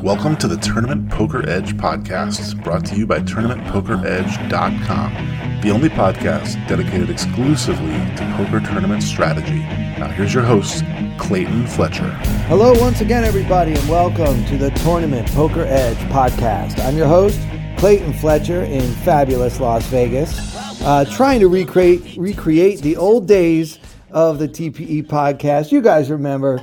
Welcome to the Tournament Poker Edge podcast, brought to you by TournamentPokerEdge.com, the only podcast dedicated exclusively to poker tournament strategy. Now, here's your host, Clayton Fletcher. Hello, once again, everybody, and welcome to the Tournament Poker Edge podcast. I'm your host, Clayton Fletcher, in fabulous Las Vegas, uh, trying to recreate recreate the old days of the TPE podcast. You guys remember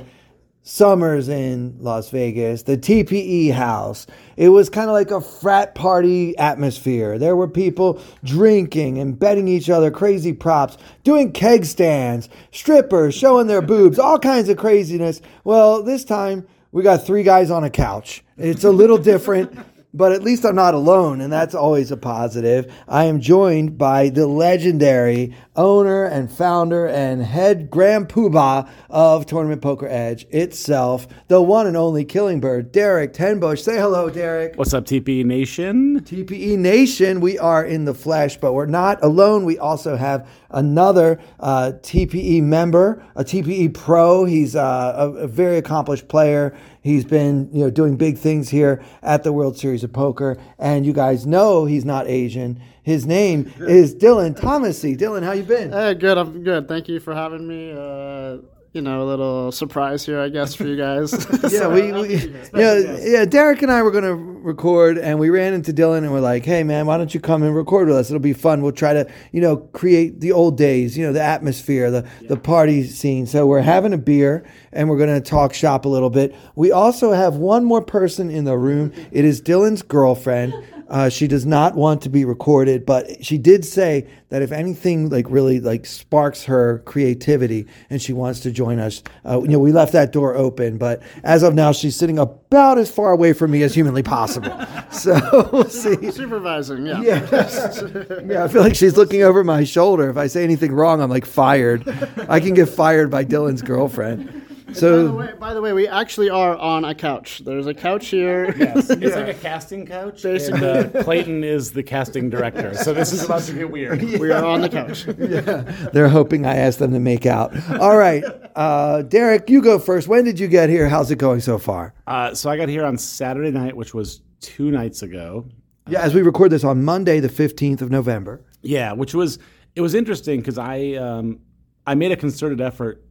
summers in Las Vegas, the TPE house. It was kind of like a frat party atmosphere. There were people drinking and betting each other crazy props, doing keg stands, strippers showing their boobs, all kinds of craziness. Well, this time we got three guys on a couch. It's a little different but at least I'm not alone, and that's always a positive. I am joined by the legendary owner and founder and head grand poobah of Tournament Poker Edge itself, the one and only Killing Bird, Derek Tenbush. Say hello, Derek. What's up, TPE Nation? TPE Nation, we are in the flesh, but we're not alone. We also have another uh, TPE member, a TPE pro. He's uh, a, a very accomplished player. He's been, you know, doing big things here at the World Series of Poker, and you guys know he's not Asian. His name is Dylan Thomasy. Dylan, how you been? Hey, good. I'm good. Thank you for having me. Uh, you know, a little surprise here, I guess, for you guys. yeah, we, we yeah, yeah. Derek and I were gonna record, and we ran into Dylan, and we're like, "Hey, man, why don't you come and record with us? It'll be fun. We'll try to, you know, create the old days, you know, the atmosphere, the yeah. the party scene." So we're having a beer, and we're gonna talk shop a little bit. We also have one more person in the room. It is Dylan's girlfriend. Uh, she does not want to be recorded, but she did say that if anything like really like sparks her creativity and she wants to join us, uh, you know, we left that door open. But as of now, she's sitting about as far away from me as humanly possible. So we'll see. Supervising, yeah. Yeah. yeah, I feel like she's looking over my shoulder. If I say anything wrong, I'm like fired. I can get fired by Dylan's girlfriend. So, by the, way, by the way, we actually are on a couch. There's a couch here. Yes, it's yeah. like a casting couch. Basically, and, uh, Clayton is the casting director. So this is about to get weird. Yeah. We are on the couch. yeah, they're hoping I ask them to make out. All right, uh, Derek, you go first. When did you get here? How's it going so far? Uh, so I got here on Saturday night, which was two nights ago. Yeah, as we record this on Monday, the fifteenth of November. Yeah, which was it was interesting because I um, I made a concerted effort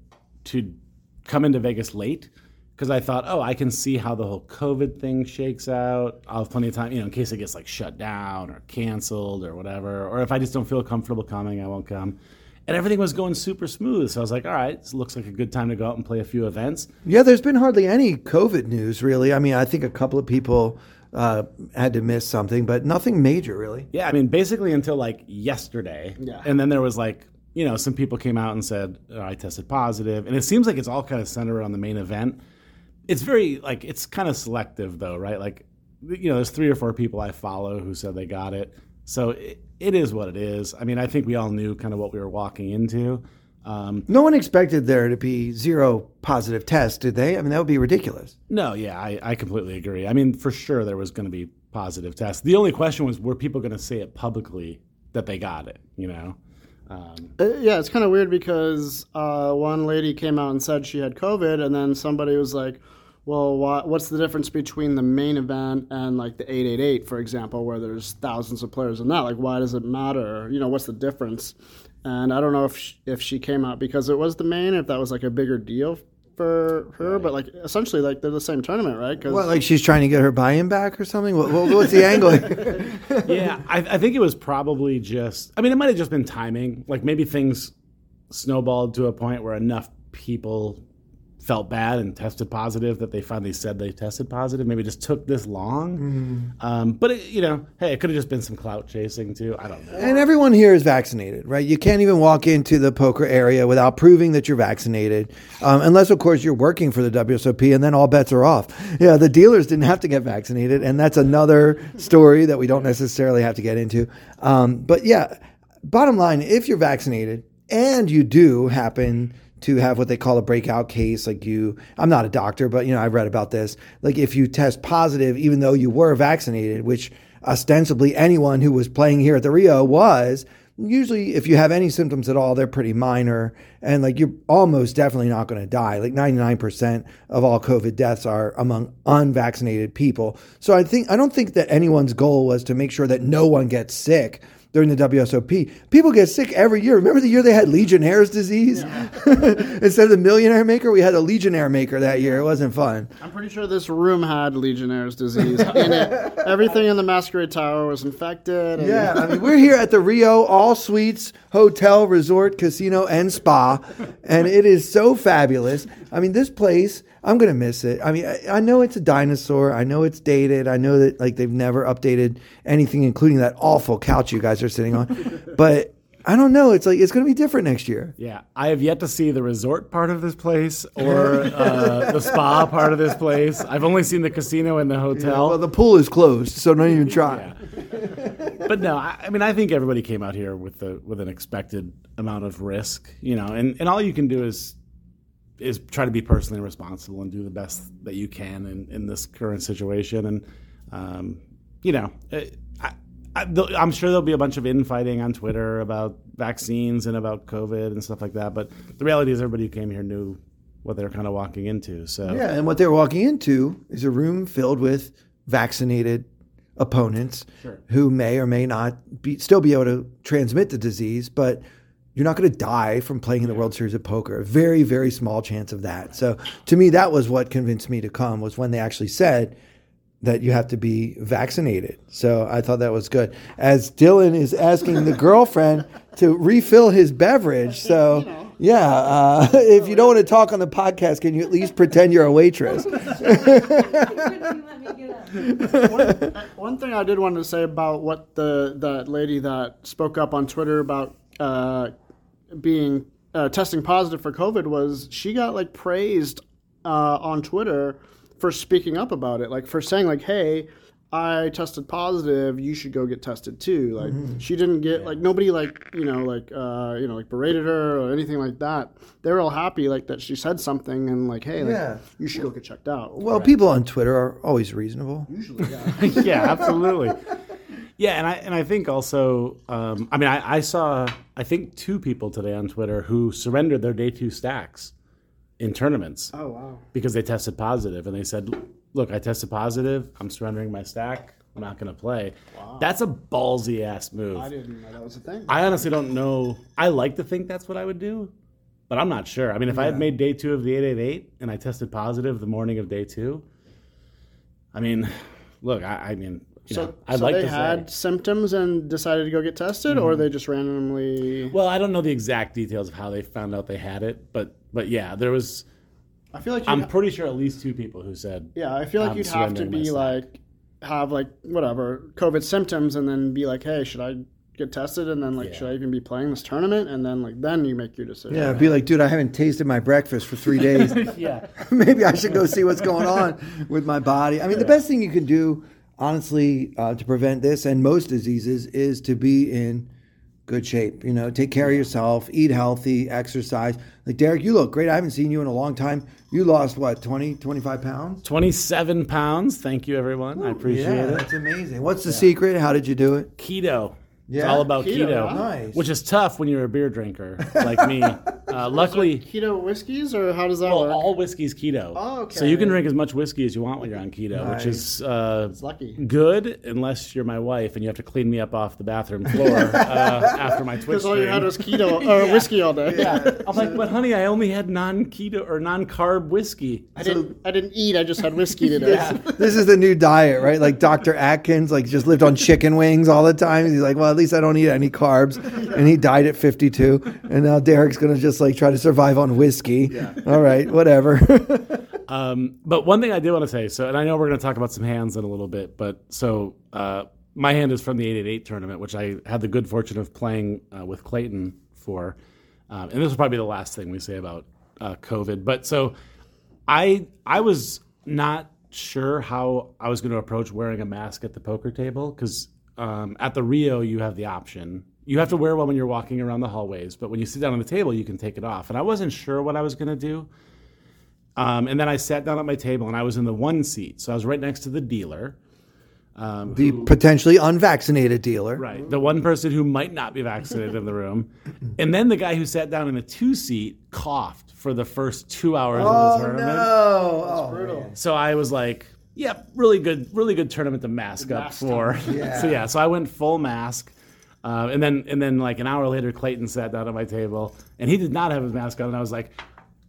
to come into Vegas late because I thought, oh, I can see how the whole COVID thing shakes out. I'll have plenty of time, you know, in case it gets like shut down or canceled or whatever. Or if I just don't feel comfortable coming, I won't come. And everything was going super smooth. So I was like, all right, this looks like a good time to go out and play a few events. Yeah, there's been hardly any COVID news, really. I mean, I think a couple of people uh, had to miss something, but nothing major, really. Yeah, I mean, basically until like yesterday. Yeah. And then there was like you know, some people came out and said, oh, I tested positive. And it seems like it's all kind of centered on the main event. It's very, like, it's kind of selective, though, right? Like, you know, there's three or four people I follow who said they got it. So it, it is what it is. I mean, I think we all knew kind of what we were walking into. Um, no one expected there to be zero positive tests, did they? I mean, that would be ridiculous. No, yeah, I, I completely agree. I mean, for sure there was going to be positive tests. The only question was, were people going to say it publicly that they got it, you know? Um, uh, yeah, it's kind of weird because uh, one lady came out and said she had COVID, and then somebody was like, "Well, what's the difference between the main event and like the 888, for example, where there's thousands of players in that? Like, why does it matter? You know, what's the difference?" And I don't know if she, if she came out because it was the main, if that was like a bigger deal for her, right. but like essentially, like they're the same tournament, right? Cause what, like she's trying to get her buy-in back or something? What, what's the angle? yeah, I, I, think it was probably just. I mean, it might have just been timing. Like maybe things snowballed to a point where enough people felt bad and tested positive that they finally said they tested positive. Maybe it just took this long. Mm-hmm. Um, but, it, you know, hey, it could have just been some clout chasing too. I don't know. And everyone here is vaccinated, right? You can't even walk into the poker area without proving that you're vaccinated, um, unless, of course, you're working for the WSOP and then all bets are off. Yeah, the dealers didn't have to get vaccinated. And that's another story that we don't necessarily have to get into. Um, but yeah, bottom line, if you're vaccinated and you do happen to have what they call a breakout case. Like you, I'm not a doctor, but you know, I've read about this. Like if you test positive, even though you were vaccinated, which ostensibly anyone who was playing here at the Rio was, usually if you have any symptoms at all, they're pretty minor, and like you're almost definitely not going to die. Like 99% of all COVID deaths are among unvaccinated people. So I think I don't think that anyone's goal was to make sure that no one gets sick during the WSOP. People get sick every year. Remember the year they had Legionnaire's disease? Instead of the millionaire maker, we had a Legionnaire maker that year. It wasn't fun. I'm pretty sure this room had Legionnaire's disease in it. Everything in the Masquerade Tower was infected. and- Yeah, I mean, we're here at the Rio All Suites Hotel, Resort, Casino, and Spa, and it is so fabulous. I mean, this place, I'm gonna miss it. I mean, I, I know it's a dinosaur. I know it's dated. I know that like they've never updated anything, including that awful couch you guys are sitting on. But I don't know. It's like it's gonna be different next year. Yeah, I have yet to see the resort part of this place or uh, the spa part of this place. I've only seen the casino and the hotel. Well, the pool is closed, so don't even try. but no, I, I mean, I think everybody came out here with the with an expected amount of risk, you know, and, and all you can do is is try to be personally responsible and do the best that you can in, in this current situation. And um, you know, it, I, I, I'm sure there'll be a bunch of infighting on Twitter about vaccines and about COVID and stuff like that. But the reality is, everybody who came here knew what they were kind of walking into. So Yeah, and what they're walking into is a room filled with vaccinated opponents who may or may not be still be able to transmit the disease, but you're not going to die from playing in the World Series of Poker. A very, very small chance of that. So to me, that was what convinced me to come was when they actually said that you have to be vaccinated. So I thought that was good. As Dylan is asking the girlfriend to refill his beverage. So yeah, uh, if you don't want to talk on the podcast, can you at least pretend you're a waitress? One thing I did want to say about what the that lady that spoke up on Twitter about uh, being uh, testing positive for COVID was she got like praised uh, on Twitter for speaking up about it, like for saying like, "Hey, I tested positive. You should go get tested too." Like she didn't get like nobody like you know like uh, you know like berated her or anything like that. They were all happy like that she said something and like, "Hey, like, Yeah. you should go get checked out." Well, people on Twitter are always reasonable. Usually, yeah. yeah, absolutely. Yeah, and I and I think also, um, I mean, I, I saw I think two people today on Twitter who surrendered their day two stacks in tournaments oh wow. because they tested positive, and they said, "Look, I tested positive. I'm surrendering my stack. I'm not going to play." Wow. That's a ballsy ass move. I didn't know that was a thing. I honestly don't know. I like to think that's what I would do, but I'm not sure. I mean, if I had made day two of the 888 and I tested positive the morning of day two, I mean, look, I, I mean, you know, So, I'd so like they had say. Mm-hmm. symptoms and decided to go get tested, or they just randomly. Well, I don't know the exact details of how they found out they had it, but but yeah, there was. I feel like I'm ha- pretty sure at least two people who said. yeah, I feel like I'm you'd have to be stack. like have like whatever COVID symptoms, and then be like, hey, should I get tested, and then like, should I even be playing this tournament, and then like then you make your decision. Yeah, be like, dude, I haven't tasted my breakfast for three days. Yeah. Maybe I should go see what's going on with my body. I mean, the best thing you can do, honestly, uh, to prevent this and most diseases is to be in good shape. You know, take care of yourself, eat healthy, exercise. Like, Derek, you look great. I haven't seen you in a long time. You lost, what, 20, 25 pounds? 27 pounds. Thank you, everyone. I appreciate yeah, it. that's amazing. What's the secret? How did you do it? Keto. It's all about Keto, keto, huh? Nice. which is tough when you're a beer drinker like me. Uh, luckily, Keto whiskeys, or how does that well, work? all whiskey's keto. Oh, okay. So you can drink as much whiskey as you want when you're on keto, Nice. which is uh, It's lucky. good unless you're my wife and you have to clean me up off the bathroom floor uh, after my Twitch Because all you had was keto or whiskey all day. yeah. I'm like, but honey, I only had non-keto or non-carb whiskey. I didn't. I didn't eat. I just had whiskey today. This is the new diet, right? Like Dr. Atkins, like just lived on chicken wings all the time. He's like, well, at least I don't eat any carbs. And he died at 52. And now Derek's going to just like try to survive on whiskey. All right, whatever. Um, but one thing I did want to say, so, and I know we're going to talk about some hands in a little bit, but so uh, my hand is from the 888 tournament, which I had the good fortune of playing uh, with Clayton for. Um, and this will probably be the last thing we say about uh, COVID. But so I I was not sure how I was going to approach wearing a mask at the poker table because um, at the Rio you have the option. You have to wear one when you're walking around the hallways, but when you sit down on the table, you can take it off. And I wasn't sure what I was going to do. Um, and then I sat down at my table and I was in the one seat. So I was right next to the dealer. Um, The potentially unvaccinated dealer. Right. The one person who might not be vaccinated in the room. And then the guy who sat down in the two seat coughed for the first two hours of Oh the tournament. no! Oh, brutal. So I was like, yep, really good, really good tournament to mask up mask for. so yeah, so I went full mask. Uh, and then and then like an hour later, Clayton sat down at my table and he did not have his mask on. And I was like,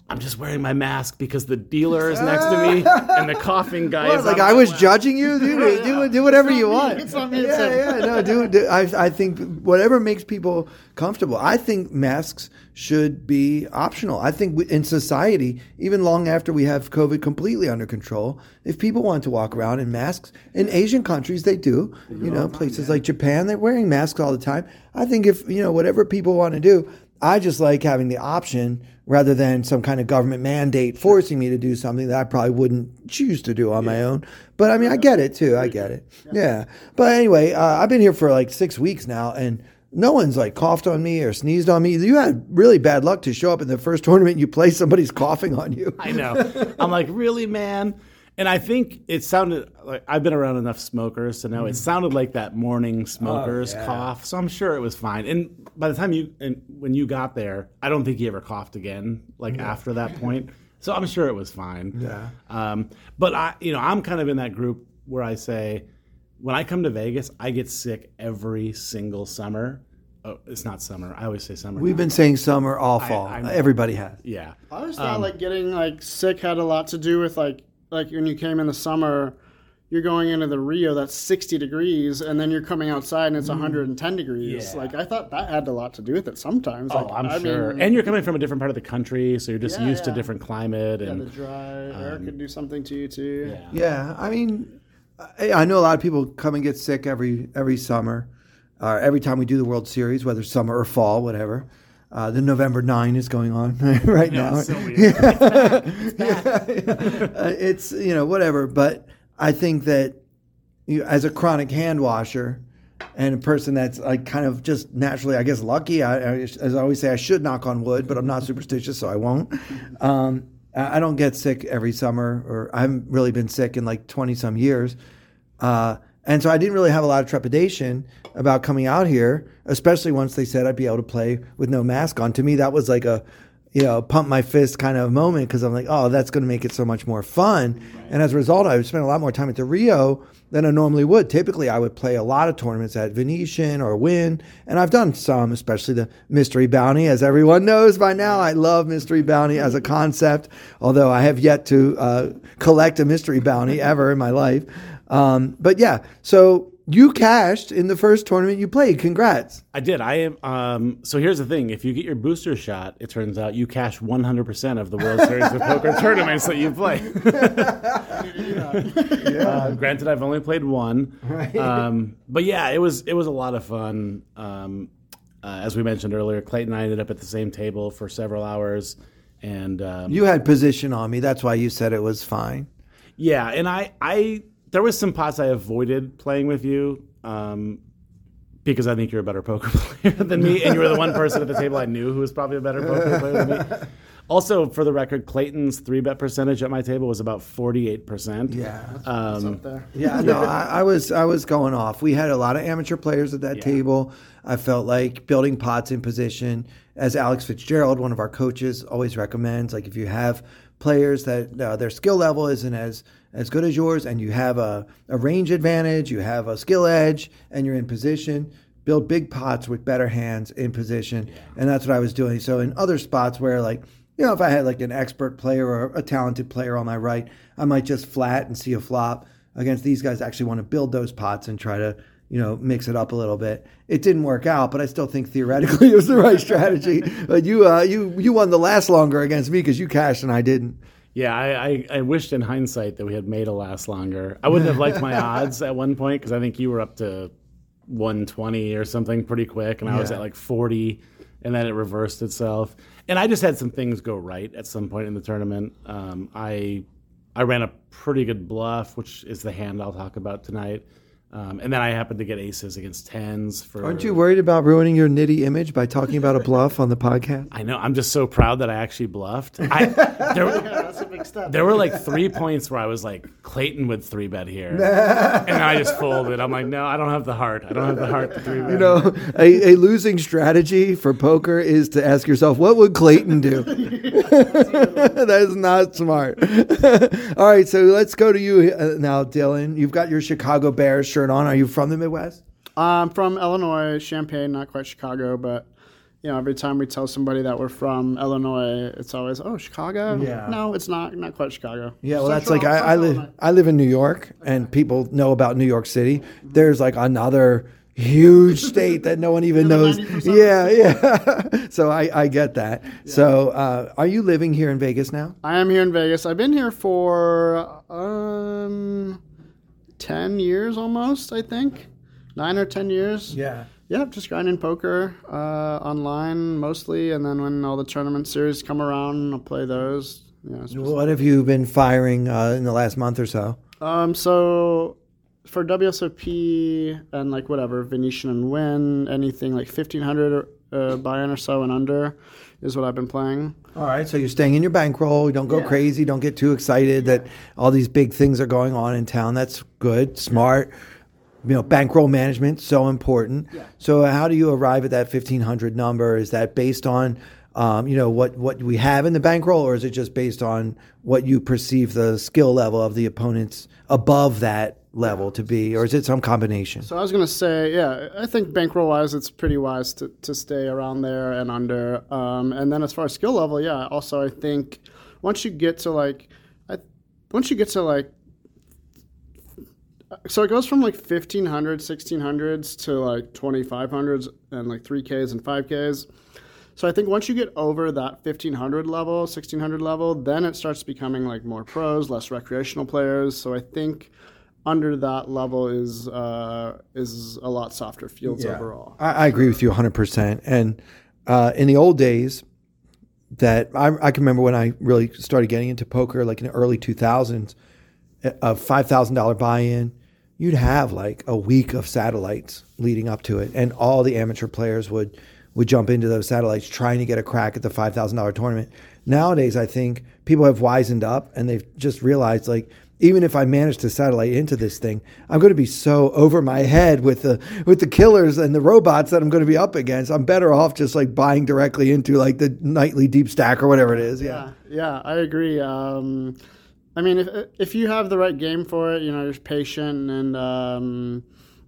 I'm just wearing my mask because the dealer is next to me and the coughing guy What, is like I was left. judging you. Do do, do whatever you me. want. It's not me, Yeah, yeah, no, do, do I, I think whatever makes people comfortable. I think masks should be optional. I think we- in society, even long after we have COVID completely under control, if people want to walk around in masks, in Asian countries they do. You know, places like Japan, they're wearing masks all the time. I think if you know whatever people want to do, I just like having the option rather than some kind of government mandate forcing me to do something that I probably wouldn't choose to do on my own. But I mean, I get it too. I get it. Yeah. But anyway, uh, I've been here for like six weeks now, and no one's like coughed on me or sneezed on me. You had really bad luck to show up in the first tournament you play. Somebody's coughing on you. I know. I'm like, really, man? And I think it sounded like I've been around enough smokers to know it sounded like that morning smokers cough. So I'm sure it was fine. And by the time you and when you got there, I don't think he ever coughed again. Like after that point, so I'm sure it was fine. Yeah. Um, but I, you know, I'm kind of in that group where I say, when I come to Vegas, I get sick every single summer. Oh, it's not summer. I always say summer. We've been saying summer, all fall. I. Everybody has. yeah. I always thought like getting like sick had a lot to do with like like when you came in the summer, you're going into the Rio that's 60 degrees, and then you're coming outside and it's mm. 110 degrees. Yeah. Like I thought that had a lot to do with it. Sometimes, Oh, like, I'm I sure. Mean, and you're coming from a different part of the country, so you're just Yeah, used to different climate yeah, and the dry air um, could do something to you too. yeah. Yeah, I mean, I, I know a lot of people come and get sick every every summer, or every time we do the World Series, whether summer or fall, whatever. Uh, the November nine is going on right Yeah, now. it's so weird. Uh, it's you know whatever, but I think that you, as a chronic hand washer and a person that's like kind of just naturally, I guess, lucky. I, I, as I always say, I should knock on wood, but I'm not superstitious, so I won't. Um, I I don't get sick every summer, or I haven't really been sick in like 20 some years. Uh, and so I didn't really have a lot of trepidation about coming out here, especially once they said I'd be able to play with no mask on. To me, that was like a, you know, pump my fist kind of moment because I'm like, oh, that's going to make it so much more fun. And as a result, I spend a lot more time at the Rio than I normally would. Typically, I would play a lot of tournaments at Venetian or Wynn, and I've done some, especially the Mystery Bounty, as everyone knows by now. I love Mystery Bounty as a concept, although I have yet to uh, collect a Mystery Bounty ever in my life. Um, but yeah, so you cashed in the first tournament you played. Congrats. I did. I am. Um, so here's the thing: if you get your booster shot, it turns out you cash 100 percent of the World Series of Poker tournaments that you play. Uh, granted, I've only played one, um, but yeah, it was it was a lot of fun. Um, uh, as we mentioned earlier, Clayton and I ended up at the same table for several hours, and um, You had position on me. That's why you said it was fine. Yeah, and I, I there was some pots I avoided playing with you um, because I think you're a better poker player than me, and you were the one person at the table I knew who was probably a better poker player than me. Also, for the record, Clayton's three bet percentage at my table was about forty eight percent. Yeah. Um, Up there. Yeah, no, I, I was I was going off. We had a lot of amateur players at that table. I felt like building pots in position, as Alex Fitzgerald, one of our coaches, always recommends. Like if you have players that uh, their skill level isn't as as good as yours, and you have a, a range advantage, you have a skill edge, and you're in position. Build big pots with better hands in position, and that's what I was doing. So in other spots where like you know, if I had like an expert player or a talented player on my right, I might just flat and see a flop. Against these guys, actually want to build those pots and try to, you know, mix it up a little bit. It didn't work out, but I still think theoretically it was the right strategy. But you, uh, you, you won the last longer against me because you cashed and I didn't. Yeah, I, I, I wished in hindsight that we had made a last longer. I wouldn't have liked my odds at one point because I think you were up to 120 or something pretty quick, and I was at like 40, and then it reversed itself. And I just had some things go right at some point in the tournament. Um, I I ran a pretty good bluff, which is the hand I'll talk about tonight. Um, and then I happened to get aces against tens for. Aren't you worried about ruining your nitty image by talking about a bluff on the podcast? I know. I'm just so proud that I actually bluffed. I, there, Yeah, that's a big fix. There were like three points where I was like, Clayton would three bet here, and I just folded. I'm like, no, I don't have the heart. I don't have the heart to three bet. You know, a, a losing strategy for poker is to ask yourself, what would Clayton do? that is not smart. All right, so let's go to you uh, now, Dylan. You've got your Chicago Bears shirt on. Are you from the Midwest? I'm from Illinois, Champaign, not quite Chicago, but you know, every time we tell somebody that we're from Illinois, it's always, oh, Chicago? Yeah. No, it's not. Not quite Chicago. Yeah, well, that's like I, I live. I live in New York, and people know about New York City. There's like another huge state that no one even knows. 90% Yeah, yeah. so I, I get that. So, uh, are you living here in Vegas now? I am here in Vegas. I've been here for um, 10 years almost, I think. Nine or 10 years. Yeah. Yeah, just grinding poker uh, online mostly. And then when all the tournament series come around, I'll play those. Yeah, What have you been firing uh, in the last month or so? Um, so for WSOP and like whatever Venetian and Wynn, anything like fifteen hundred uh, buy-in or so and under is what I've been playing. All right, so you're staying in your bankroll. You don't go Yeah. crazy. Don't get too excited that all these big things are going on in town. That's good, smart. You know, bankroll management so important. So, how do you arrive at that fifteen hundred number? Is that based on, um, you know, what what we have in the bankroll, or is it just based on what you perceive the skill level of the opponents above that level to be, or is it some combination? So I was gonna say, yeah, I think bankroll wise, it's pretty wise to, to stay around there and under. Um, and then as far as skill level, yeah, also I think once you get to like, I, once you get to like, so it goes from like 1500, 1600s to like 2500s and like 3Ks and 5Ks. So I think once you get over that 1500 level, 1600 level, then it starts becoming like more pros, less recreational players. So I think under that level is uh, is a lot softer fields overall. I, I agree with you 100%. And uh, in the old days, that I, I can remember when I really started getting into poker, like in the early 2000s, a $5,000 buy in, you'd have like a week of satellites leading up to it. And all the amateur players would, would jump into those satellites trying to get a crack at the $5,000 tournament. Nowadays, I think people have wisened up and they've just realized like, even if I manage to satellite into this thing, I'm going to be so over my head with the with the killers and the robots that I'm going to be up against. I'm better off just like buying directly into like the nightly deep stack or whatever it is. Yeah. Yeah, yeah, I agree. Um, I mean, if if you have the right game for it, you know, you're patient and um,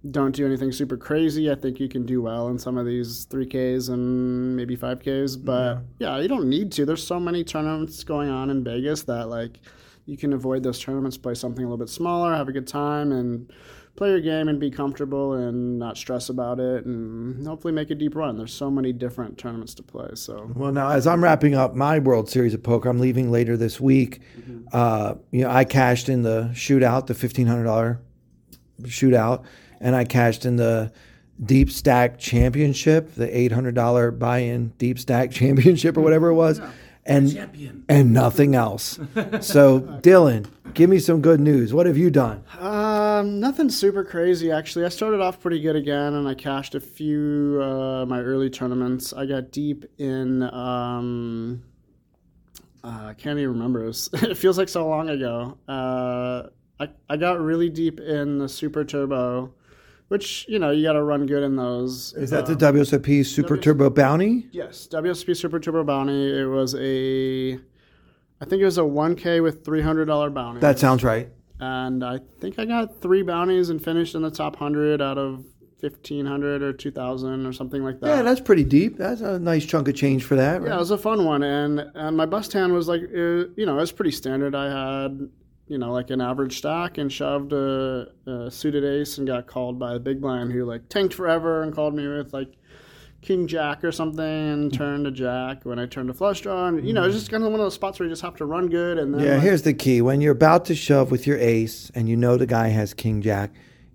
don't do anything super crazy. I think you can do well in some of these three Ks and maybe five Ks. But yeah. you don't need to. There's so many tournaments going on in Vegas that like you can avoid those tournaments, play something a little bit smaller, have a good time, and play your game and be comfortable and not stress about it, and hopefully make a deep run. There's so many different tournaments to play. So Well, now as I'm wrapping up my World Series of Poker, I'm leaving later this week. Uh, you know, I cashed in the shootout, the fifteen hundred dollar shootout, and I cashed in the Deep Stack Championship, the eight hundred dollar buy-in Deep Stack Championship or whatever it was, and Champion. and nothing else. so, Dylan, give me some good news. What have you done? Um, nothing super crazy actually. I started off pretty good again, and I cashed a few uh, my early tournaments. I got deep in. Um, uh, I can't even remember. It, was, it feels like so long ago. Uh, I I got really deep in the Super Turbo, which you know you got to run good in those. Is that the WSOP Super Turbo Bounty? Yes, WSP Super Turbo Bounty. It was a, I think it was a 1K with $300 bounty. That sounds right. and I think I got three bounties and finished in the top 100 out of 1500 or 2000 or something like that. Yeah, that's pretty deep. That's a nice chunk of change for that. Right? Yeah, it was a fun one, and and my bust hand was like, uh, you know, it was pretty standard. I had, you know, like an average stack and shoved a, a suited ace and got called by a big blind who like tanked forever and called me with like king jack or something and mm-hmm. turned a jack when I turned a flush draw, and you know, it's mm-hmm. just kind of one of those spots where you just have to run good and then Yeah, like, here's the key. When you're about to shove with your ace and you know the guy has king jack,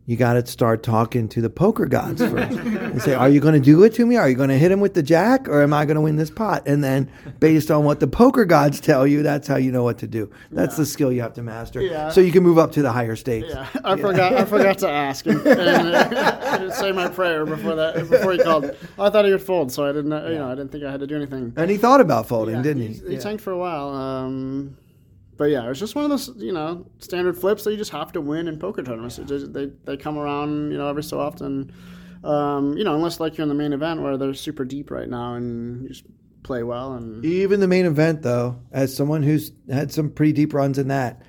you got to start talking to the poker gods first and say, Are you going to do it to me? Are you going to hit him with the jack or am I going to win this pot? And then, based on what the poker gods tell you, that's how you know what to do. That's the skill you have to master. Yeah. So you can move up to the higher stakes. Yeah, I forgot. I forgot to ask and, and, uh, say my prayer before that. Before he called, I thought he would fold, so I didn't. You know, I didn't think I had to do anything. And he thought about folding, Yeah, didn't he? He, he tanked for a while. Um, but yeah, it's just one of those you know standard flips that you just have to win in poker tournaments. It just, they they come around you know every so often. Um, you know, unless like you're in the main event where they're super deep right now and you just play well and Even the main event, though, as someone who's had some pretty deep runs in that,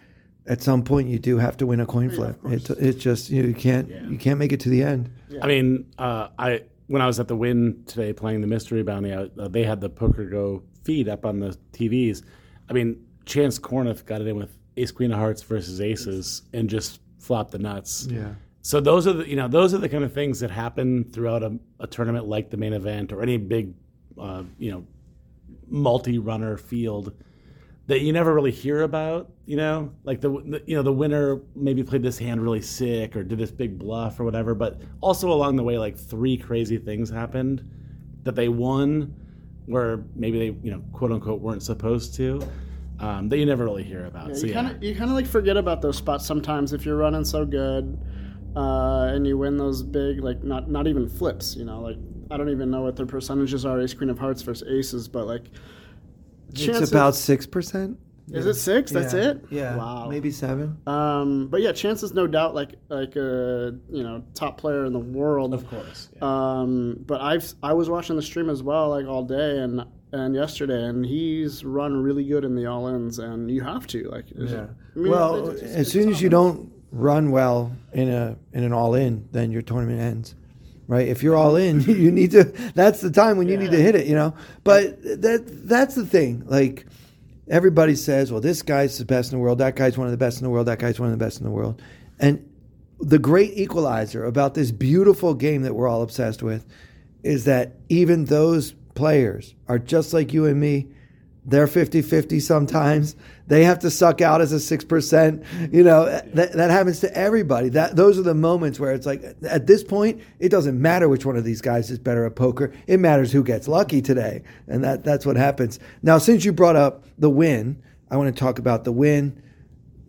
at some point you do have to win a coin flip. It, it's just you, know, you can't you can't make it to the end. I mean, uh, I when I was at the Wynn today playing the Mystery Bounty, I, uh, they had the PokerGO feed up on the TVs. I mean, Chance Kornuth got it in with Ace Queen of Hearts versus Aces and just flopped the nuts. Yeah. So those are the you know those are the kind of things that happen throughout a, a tournament like the main event or any big uh, you know multi-runner field that you never really hear about. You know, like the, the you know the winner maybe played this hand really sick or did this big bluff or whatever. But also along the way, like three crazy things happened that they won where maybe they you know quote unquote weren't supposed to. Um, that you never really hear about. Yeah, so you yeah. kind of you kind of like forget about those spots sometimes if you're running so good, uh, and you win those big like not not even flips. You know, like I don't even know what their percentages are. Ace Queen of Hearts versus Aces, but like It's about six percent. Is it six? That's yeah. it. Yeah. Wow. Maybe seven. Um, but yeah, chances no doubt like like a you know top player in the world. of course. yeah. Um, but I've I was watching the stream as well, like all day and and yesterday, and he's run really good in the all ins, and you have to like. is it- I mean, well, it's- it's- as soon as you don't run well in a in an all in, then your tournament ends. Right? If you're all in, you need to. That's the time when you need to hit it. You know. But that that's the thing. Like everybody says, well, this guy's the best in the world. That guy's one of the best in the world. That guy's one of the best in the world. And the great equalizer about this beautiful game that we're all obsessed with is that even those players are just like you and me. They're 50 50 sometimes. They have to suck out as a 6%. You know, that, that happens to everybody. That Those are the moments where it's like, at this point, it doesn't matter which one of these guys is better at poker. It matters who gets lucky today. And that, that's what happens. Now, since you brought up the Wynn, I want to talk about the Wynn.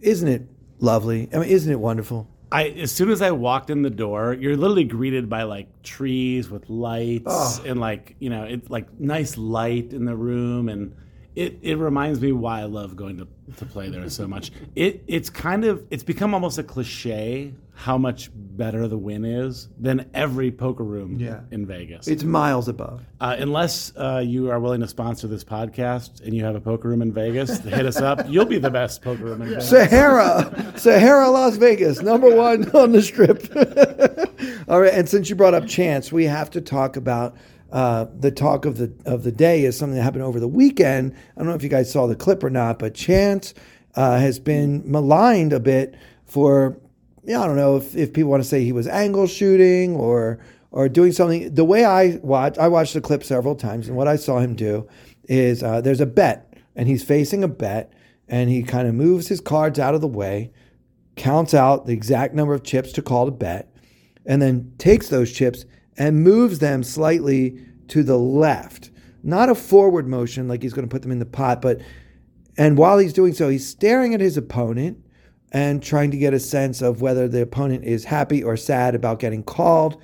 Isn't it lovely? I mean, isn't it wonderful? I as soon as I walked in the door, you're literally greeted by like trees with lights ah. and like you know it's like nice light in the room and it, it reminds me why I love going to, to play there so much. It it's kind of it's become almost a cliche how much better the Wynn is than every poker room Yeah. in Vegas. It's miles above. Uh, unless uh, you are willing to sponsor this podcast and you have a poker room in Vegas, hit us up. You'll be the best poker room in Vegas. Sahara, Sahara, Las Vegas, number one on the strip. All right, and since you brought up Chance, we have to talk about uh, the talk of the of the day is something that happened over the weekend. I don't know if you guys saw the clip or not, but Chance uh, has been maligned a bit for yeah, I don't know if, if people want to say he was angle shooting or or doing something. The way I watch, I watched the clip several times, and what I saw him do is uh, there's a bet, and he's facing a bet, and he kind of moves his cards out of the way, counts out the exact number of chips to call the bet, and then takes those chips and moves them slightly to the left. Not a forward motion like he's going to put them in the pot, but and while he's doing so, he's staring at his opponent and trying to get a sense of whether the opponent is happy or sad about getting called.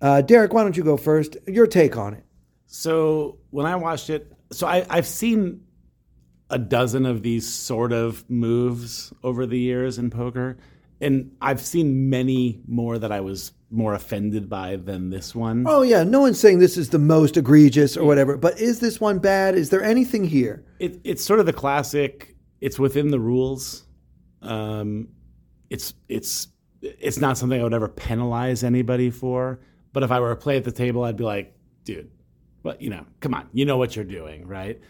Uh, Derek, why don't you go first? Your take on it. So when I watched it, so I, I've seen a dozen of these sort of moves over the years in poker, and I've seen many more that I was more offended by than this one. Oh yeah, no one's saying this is the most egregious or whatever, but is this one bad? Is there anything here? It, it's sort of the classic. It's within the rules. Um, it's it's it's not something I would ever penalize anybody for. But if I were to play at the table, I'd be like, dude, but you know, come on, you know what you're doing, right?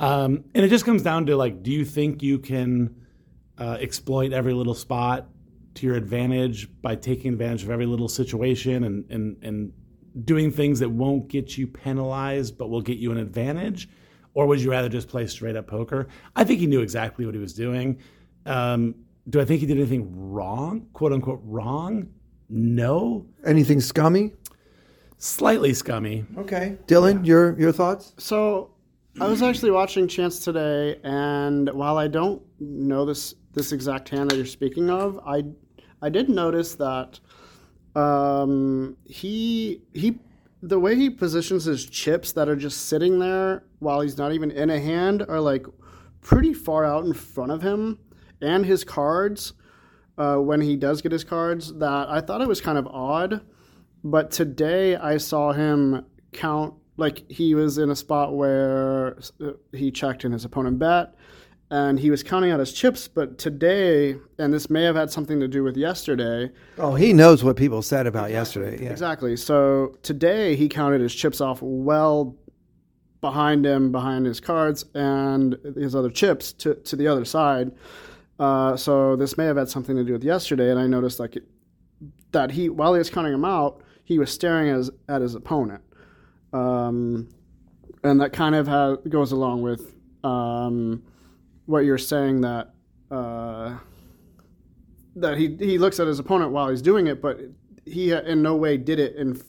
Um, and it just comes down to like, do you think you can uh, exploit every little spot to your advantage by taking advantage of every little situation and and and doing things that won't get you penalized but will get you an advantage? Or would you rather just play straight up poker? I think he knew exactly what he was doing. Um, do I think he did anything wrong, quote unquote wrong? No. Anything scummy? Slightly scummy. Okay, Dylan, your your thoughts? So I was actually watching Chance today, and while I don't know this this exact hand that you're speaking of, I I did notice that um, he he the way he positions his chips that are just sitting there while he's not even in a hand are like pretty far out in front of him and his cards uh, when he does get his cards that I thought it was kind of odd. But today I saw him count like he was in a spot where uh, he checked in his opponent bet and he was counting out his chips. But today, and this may have had something to do with yesterday. Oh, he knows what people said about yesterday. Yeah. Exactly. So today he counted his chips off well behind him, behind his cards and his other chips to, to the other side. Uh, so this may have had something to do with yesterday. And I noticed like it, that he, while he was counting them out, he was staring at his, at his opponent. Um, and that kind of has, goes along with um, what you're saying that uh, that he he looks at his opponent while he's doing it, but he in no way did it in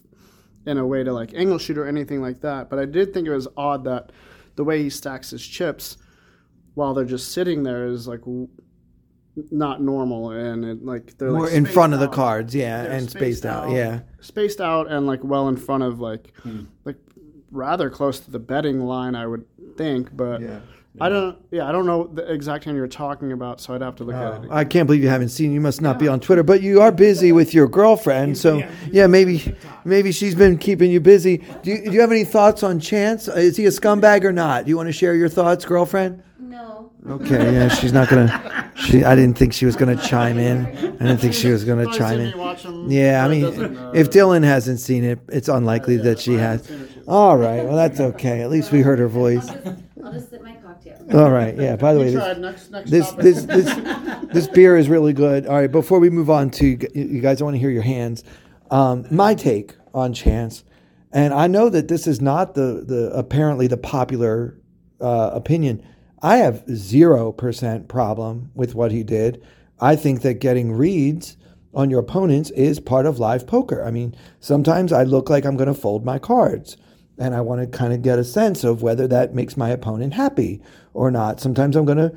in a way to like angle shoot or anything like that. But I did think it was odd that the way he stacks his chips while they're just sitting there is like not normal and it, like they're more like in front of the cards, yeah, They're and spaced, out. yeah. spaced out and like well in front of like like rather close to the betting line, I would think. But I don't, yeah, I don't know the exact hand you're talking about, so I'd have to look at oh, it. I can't believe you haven't seen. You must not be on Twitter, but you are busy with your girlfriend. So yeah, maybe maybe she's been keeping you busy. Do you, do you have any thoughts on Chance? Uh, is he a scumbag or not? Do you want to share your thoughts, girlfriend? No. Okay, yeah, she's not gonna. She, I didn't think she was gonna chime in. I didn't think she was gonna chime in. Yeah, I mean, uh, if Dylan hasn't seen it, it's unlikely that she has. All right, well that's okay. At least we heard her voice. I'll just sip my cocktail. All right, yeah. By the way, this, next, next this this this this beer is really good. All right, before we move on to you guys, I want to hear your hands. Um, my take on Chance, and I know that this is not the the apparently the popular uh, opinion. I have zero percent problem with what he did. I think that getting reads on your opponents is part of live poker. I mean, sometimes I look like I'm going to fold my cards and I want to kind of get a sense of whether that makes my opponent happy or not. Sometimes I'm going to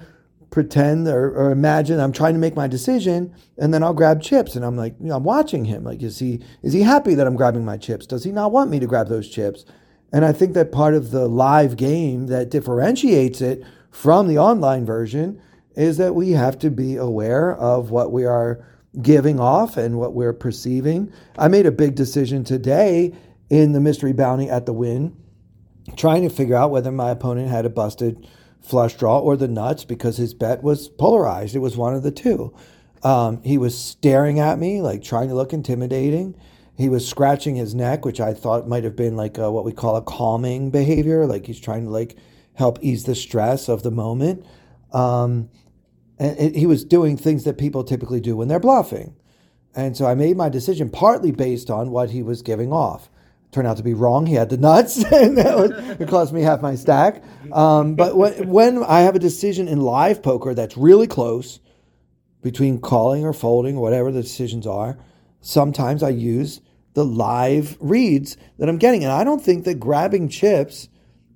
pretend or, or, imagine I'm trying to make my decision, and then I'll grab chips, and I'm like, you know, I'm watching him. Like, is he is he happy that I'm grabbing my chips? Does he not want me to grab those chips? And I think that part of the live game that differentiates it from the online version is that we have to be aware of what we are giving off and what we're perceiving. I made a big decision today in the mystery bounty at the Wynn, trying to figure out whether my opponent had a busted flush draw or the nuts because his bet was polarized. It was one of the two. Um, he was staring at me, like trying to look intimidating. He was scratching his neck, which I thought might have been like a, what we call a calming behavior, like he's trying to like help ease the stress of the moment. Um, and it, he was doing things that people typically do when they're bluffing. And so I made my decision partly based on what he was giving off. Turned out to be wrong. He had the nuts, and that was, it cost me half my stack. Um, but when, when I have a decision in live poker that's really close between calling or folding, whatever the decisions are, sometimes I use the live reads that I'm getting. And I don't think that grabbing chips,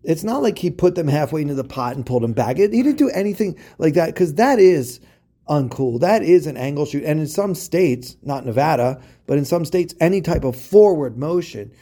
it's not like he put them halfway into the pot and pulled them back. It, he didn't do anything like that because that is uncool. That is an angle shoot. And in some states, not Nevada, but in some states, any type of forward motion,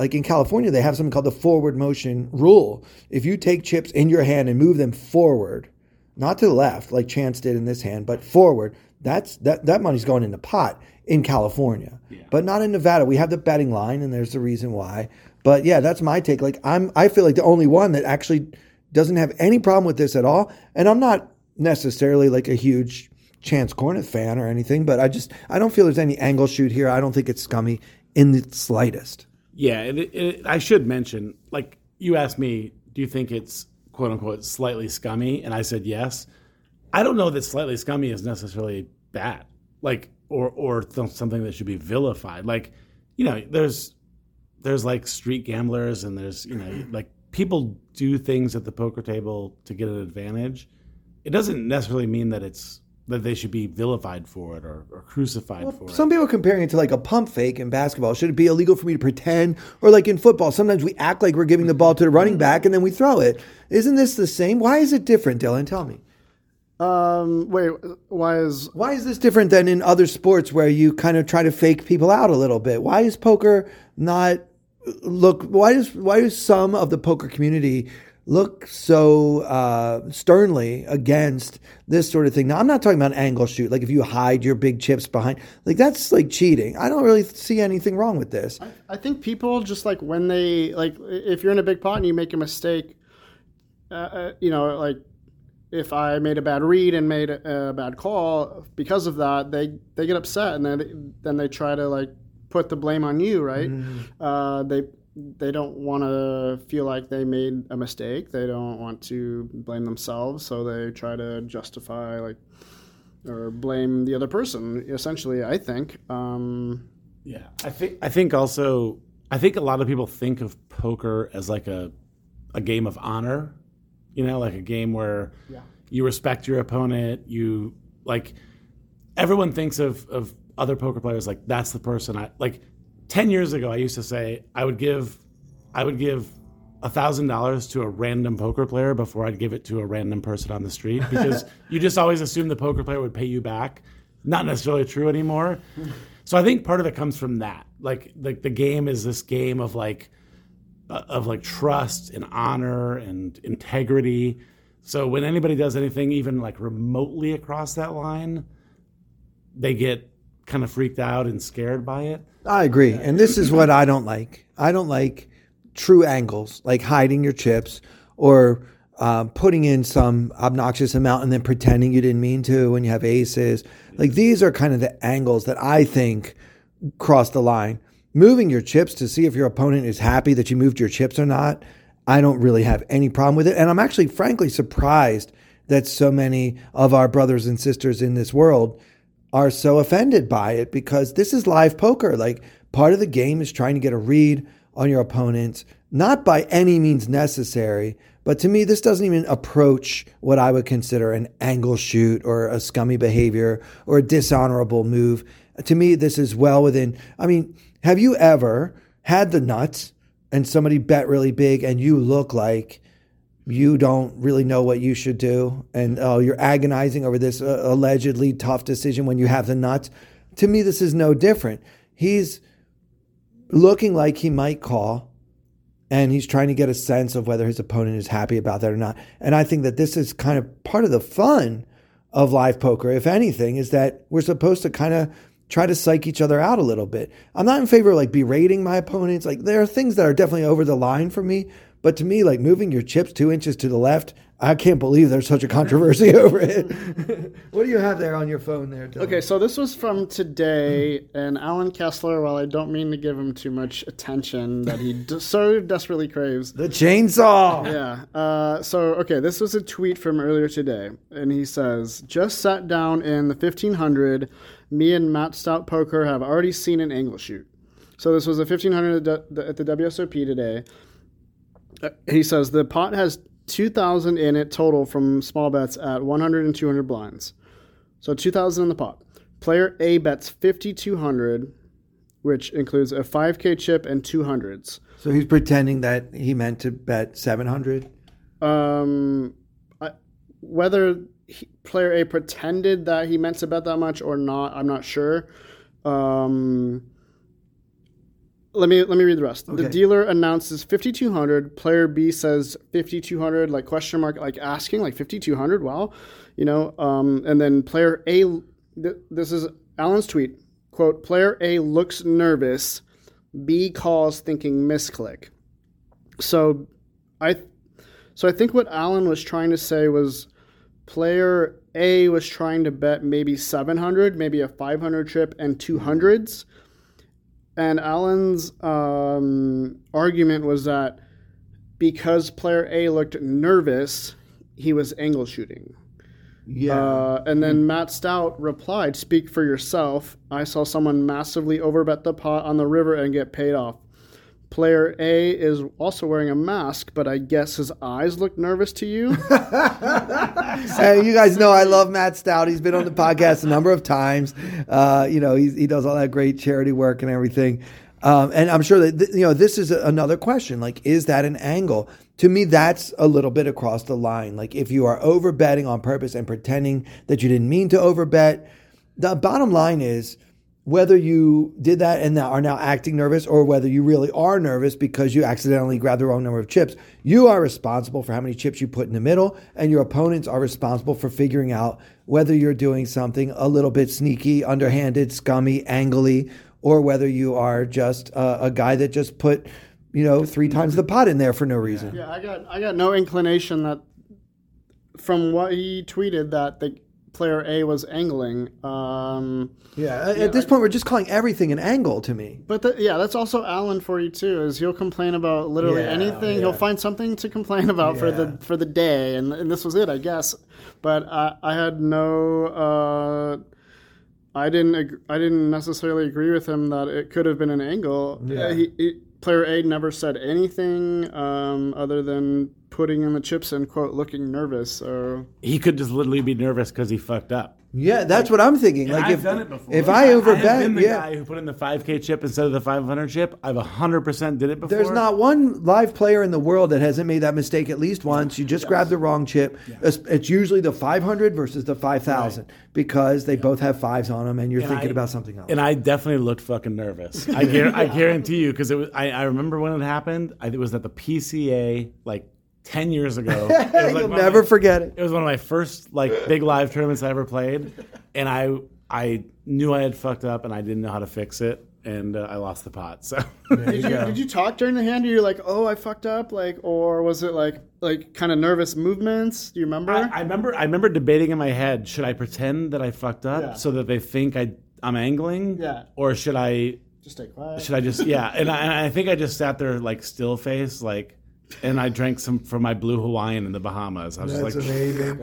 like in California, they have something called the forward motion rule. If you take chips in your hand and move them forward, not to the left like Chance did in this hand, but forward, that's that that money's going in the pot in California, yeah. but not in Nevada. We have the betting line, and there's the reason why. But yeah, that's my take. Like I'm, I feel like the only one that actually doesn't have any problem with this at all, and I'm not necessarily like a huge Chance Kornuth fan or anything, but I just I don't feel there's any angle shoot here. I don't think it's scummy in the slightest. Yeah, it, it, I should mention, like you asked me, do you think it's quote unquote slightly scummy? And I said yes. I don't know that slightly scummy is necessarily bad, like or or th- something that should be vilified. Like you know, there's there's like street gamblers and there's you know like people do things at the poker table to get an advantage. It doesn't necessarily mean that it's that they should be vilified for it or, or crucified well, for some it. Some people are comparing it to like a pump fake in basketball. Should it be illegal for me to pretend? Or like in football, sometimes we act like we're giving the ball to the running back and then we throw it. Isn't this the same? Why is it different, Dylan? Tell me. Um, wait, why is why is this different than in other sports where you kind of try to fake people out a little bit? Why is poker not look? Why does why does some of the poker community look so uh, sternly against this sort of thing. Now, I'm not talking about angle shoot, like if you hide your big chips behind, like that's like cheating. I don't really see anything wrong with this. I think people just like when they like if you're in a big pot and you make a mistake, uh, uh, you know, like if I made a bad read and made a, a bad call because of that, they they get upset and then then they try to like put the blame on you, right? Uh, they they don't want to feel like they made a mistake. They don't want to blame themselves, so they try to justify like or blame the other person. Essentially, I think. Um, Yeah, I think I think also I think a lot of people think of poker as like a a game of honor, you know, like a game where you respect your opponent. You like everyone thinks of of other poker players like that's the person I like. Ten years ago, I used to say I would give I would give a thousand dollars to a random poker player before I'd give it to a random person on the street because you just always assume the poker player would pay you back. Not necessarily true anymore. So I think part of it comes from that. Like like the game is this game of like uh, of like trust and honor and integrity. So when anybody does anything even like remotely across that line, they get kind of freaked out and scared by it. I agree. And this is what I don't like. I don't like true angles, like hiding your chips or uh, putting in some obnoxious amount and then pretending you didn't mean to when you have aces. Like these are kind of the angles that I think cross the line. Moving your chips to see if your opponent is happy that you moved your chips or not, I don't really have any problem with it. And I'm actually, frankly, surprised that so many of our brothers and sisters in this world are so offended by it because this is live poker. Like part of the game is trying to get a read on your opponents, not by any means necessary. But to me, this doesn't even approach what I would consider an angle shoot or a scummy behavior or a dishonorable move. To me, this is well within. I mean, have you ever had the nuts and somebody bet really big and you look like you don't really know what you should do. And oh you're agonizing over this uh, allegedly tough decision when you have the nuts. To me this is no different. He's looking like he might call and he's trying to get a sense of whether his opponent is happy about that or not. And i think that this is kind of part of the fun of live poker if anything is that we're supposed to kind of try to psych each other out a little bit. I'm not in favor of like berating my opponents. Like there are things that are definitely over the line for me but to me, like moving your chips two inches to the left, I can't believe there's such a controversy over it. what do you have there on your phone there, Dylan? Okay, so this was from today, and Allen Kessler. While I don't mean to give him too much attention that he d- so desperately craves, The chainsaw. yeah. Uh, so okay, this was a tweet from earlier today, and he says, "Just sat down in the 1500. Me and Matt Stout Poker have already seen an angle shoot. So this was a 1500 at the- at the WSOP today. He says the pot has 2,000 in it total from small bets at 100 and 200 blinds. So 2,000 in the pot. Player A bets 5,200, which includes a 5K chip and 200s. So he's pretending that he meant to bet 700. Um, I, whether he, player A pretended that he meant to bet that much or not, I'm not sure. Um, let me let me read the rest. The dealer announces 5200. Player B says 5200, like question mark, like asking, like 5200. Wow, you know. Um, and then player A, th- this is Allen's tweet. Quote: Player A looks nervous. B calls thinking misclick. So, I so I think what Alan was trying to say was player A was trying to bet maybe 700, maybe a 500 trip and 200s. And Allen's um, argument was that because player A looked nervous, he was angle shooting. Yeah. Uh, and then Matt Stout replied, "Speak for yourself. I saw someone massively overbet the pot on the river and get paid off. Player A is also wearing a mask, but I guess his eyes look nervous to you." Hey, you guys know I love Matt Stout. He's been on the podcast a number of times. Uh, you know, he does all that great charity work and everything. Um, and I'm sure that th- you know this is a- another question. Like, is that an angle? To me, that's a little bit across the line. Like, if you are overbetting on purpose and pretending that you didn't mean to overbet, the bottom line is whether you did that and now are now acting nervous or whether you really are nervous because you accidentally grabbed the wrong number of chips, you are responsible for how many chips you put in the middle, and your opponents are responsible for figuring out whether you're doing something a little bit sneaky, underhanded, scummy, angly, or whether you are just a, a guy that just put, you know, three times the pot in there for no reason. Yeah, I got I got no inclination that from what he tweeted that the player A was angling. Um, Yeah, at- at this point, we're just calling everything an angle to me. but the, yeah, that's also Allen for you too. Is he'll complain about literally Yeah, anything. yeah. He'll find something to complain about for the for the day, and and this was it, I guess. But I I had no. Uh, I didn't. ag- I didn't necessarily agree with him that it could have been an angle. Yeah. He, he- player A never said anything um, other than putting in the chips and quote looking nervous. So He could just literally be nervous because he fucked up. Yeah, that's what I'm thinking. And Like I've if done it before. if I have overbet, been the yeah. guy who put in the 5K chip instead of the 500 chip. I've 100% did it before. There's not one live player in the world that hasn't made that mistake at least once. You just grab the wrong chip. It's, it's usually the 500 versus the 5000 because they both have fives on them and you're And thinking I- about something else. And I definitely looked fucking nervous. I, guar- I guarantee you, because it was. I, I remember when it happened. I, it was at the PCA like ten years ago. It was like You'll never my- forget it. It was one of my first like big live tournaments I ever played, and I I knew I had fucked up and I didn't know how to fix it, and uh, I lost the pot. So did you, did you talk during the hand? Or you're like, oh, I fucked up, like, or was it like like kind of nervous movements? Do you remember? I, I remember I remember debating in my head: should I pretend that I fucked up Yeah. so that they think I I'm angling, Yeah. or should I Just stay quiet. should I just yeah? And I, and I think I just sat there like still face like. And I drank some from my blue Hawaiian in the Bahamas. I was just like, amazing.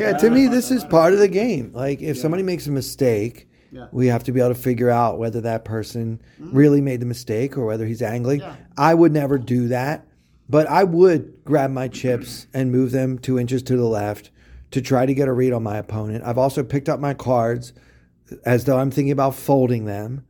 yeah, to me, this is part of the game. Like, if somebody makes a mistake, Yeah. we have to be able to figure out whether that person mm-hmm. really made the mistake or whether he's angling. Yeah. I would never do that, but I would grab my chips and move them two inches to the left to try to get a read on my opponent. I've also picked up my cards as though I'm thinking about folding them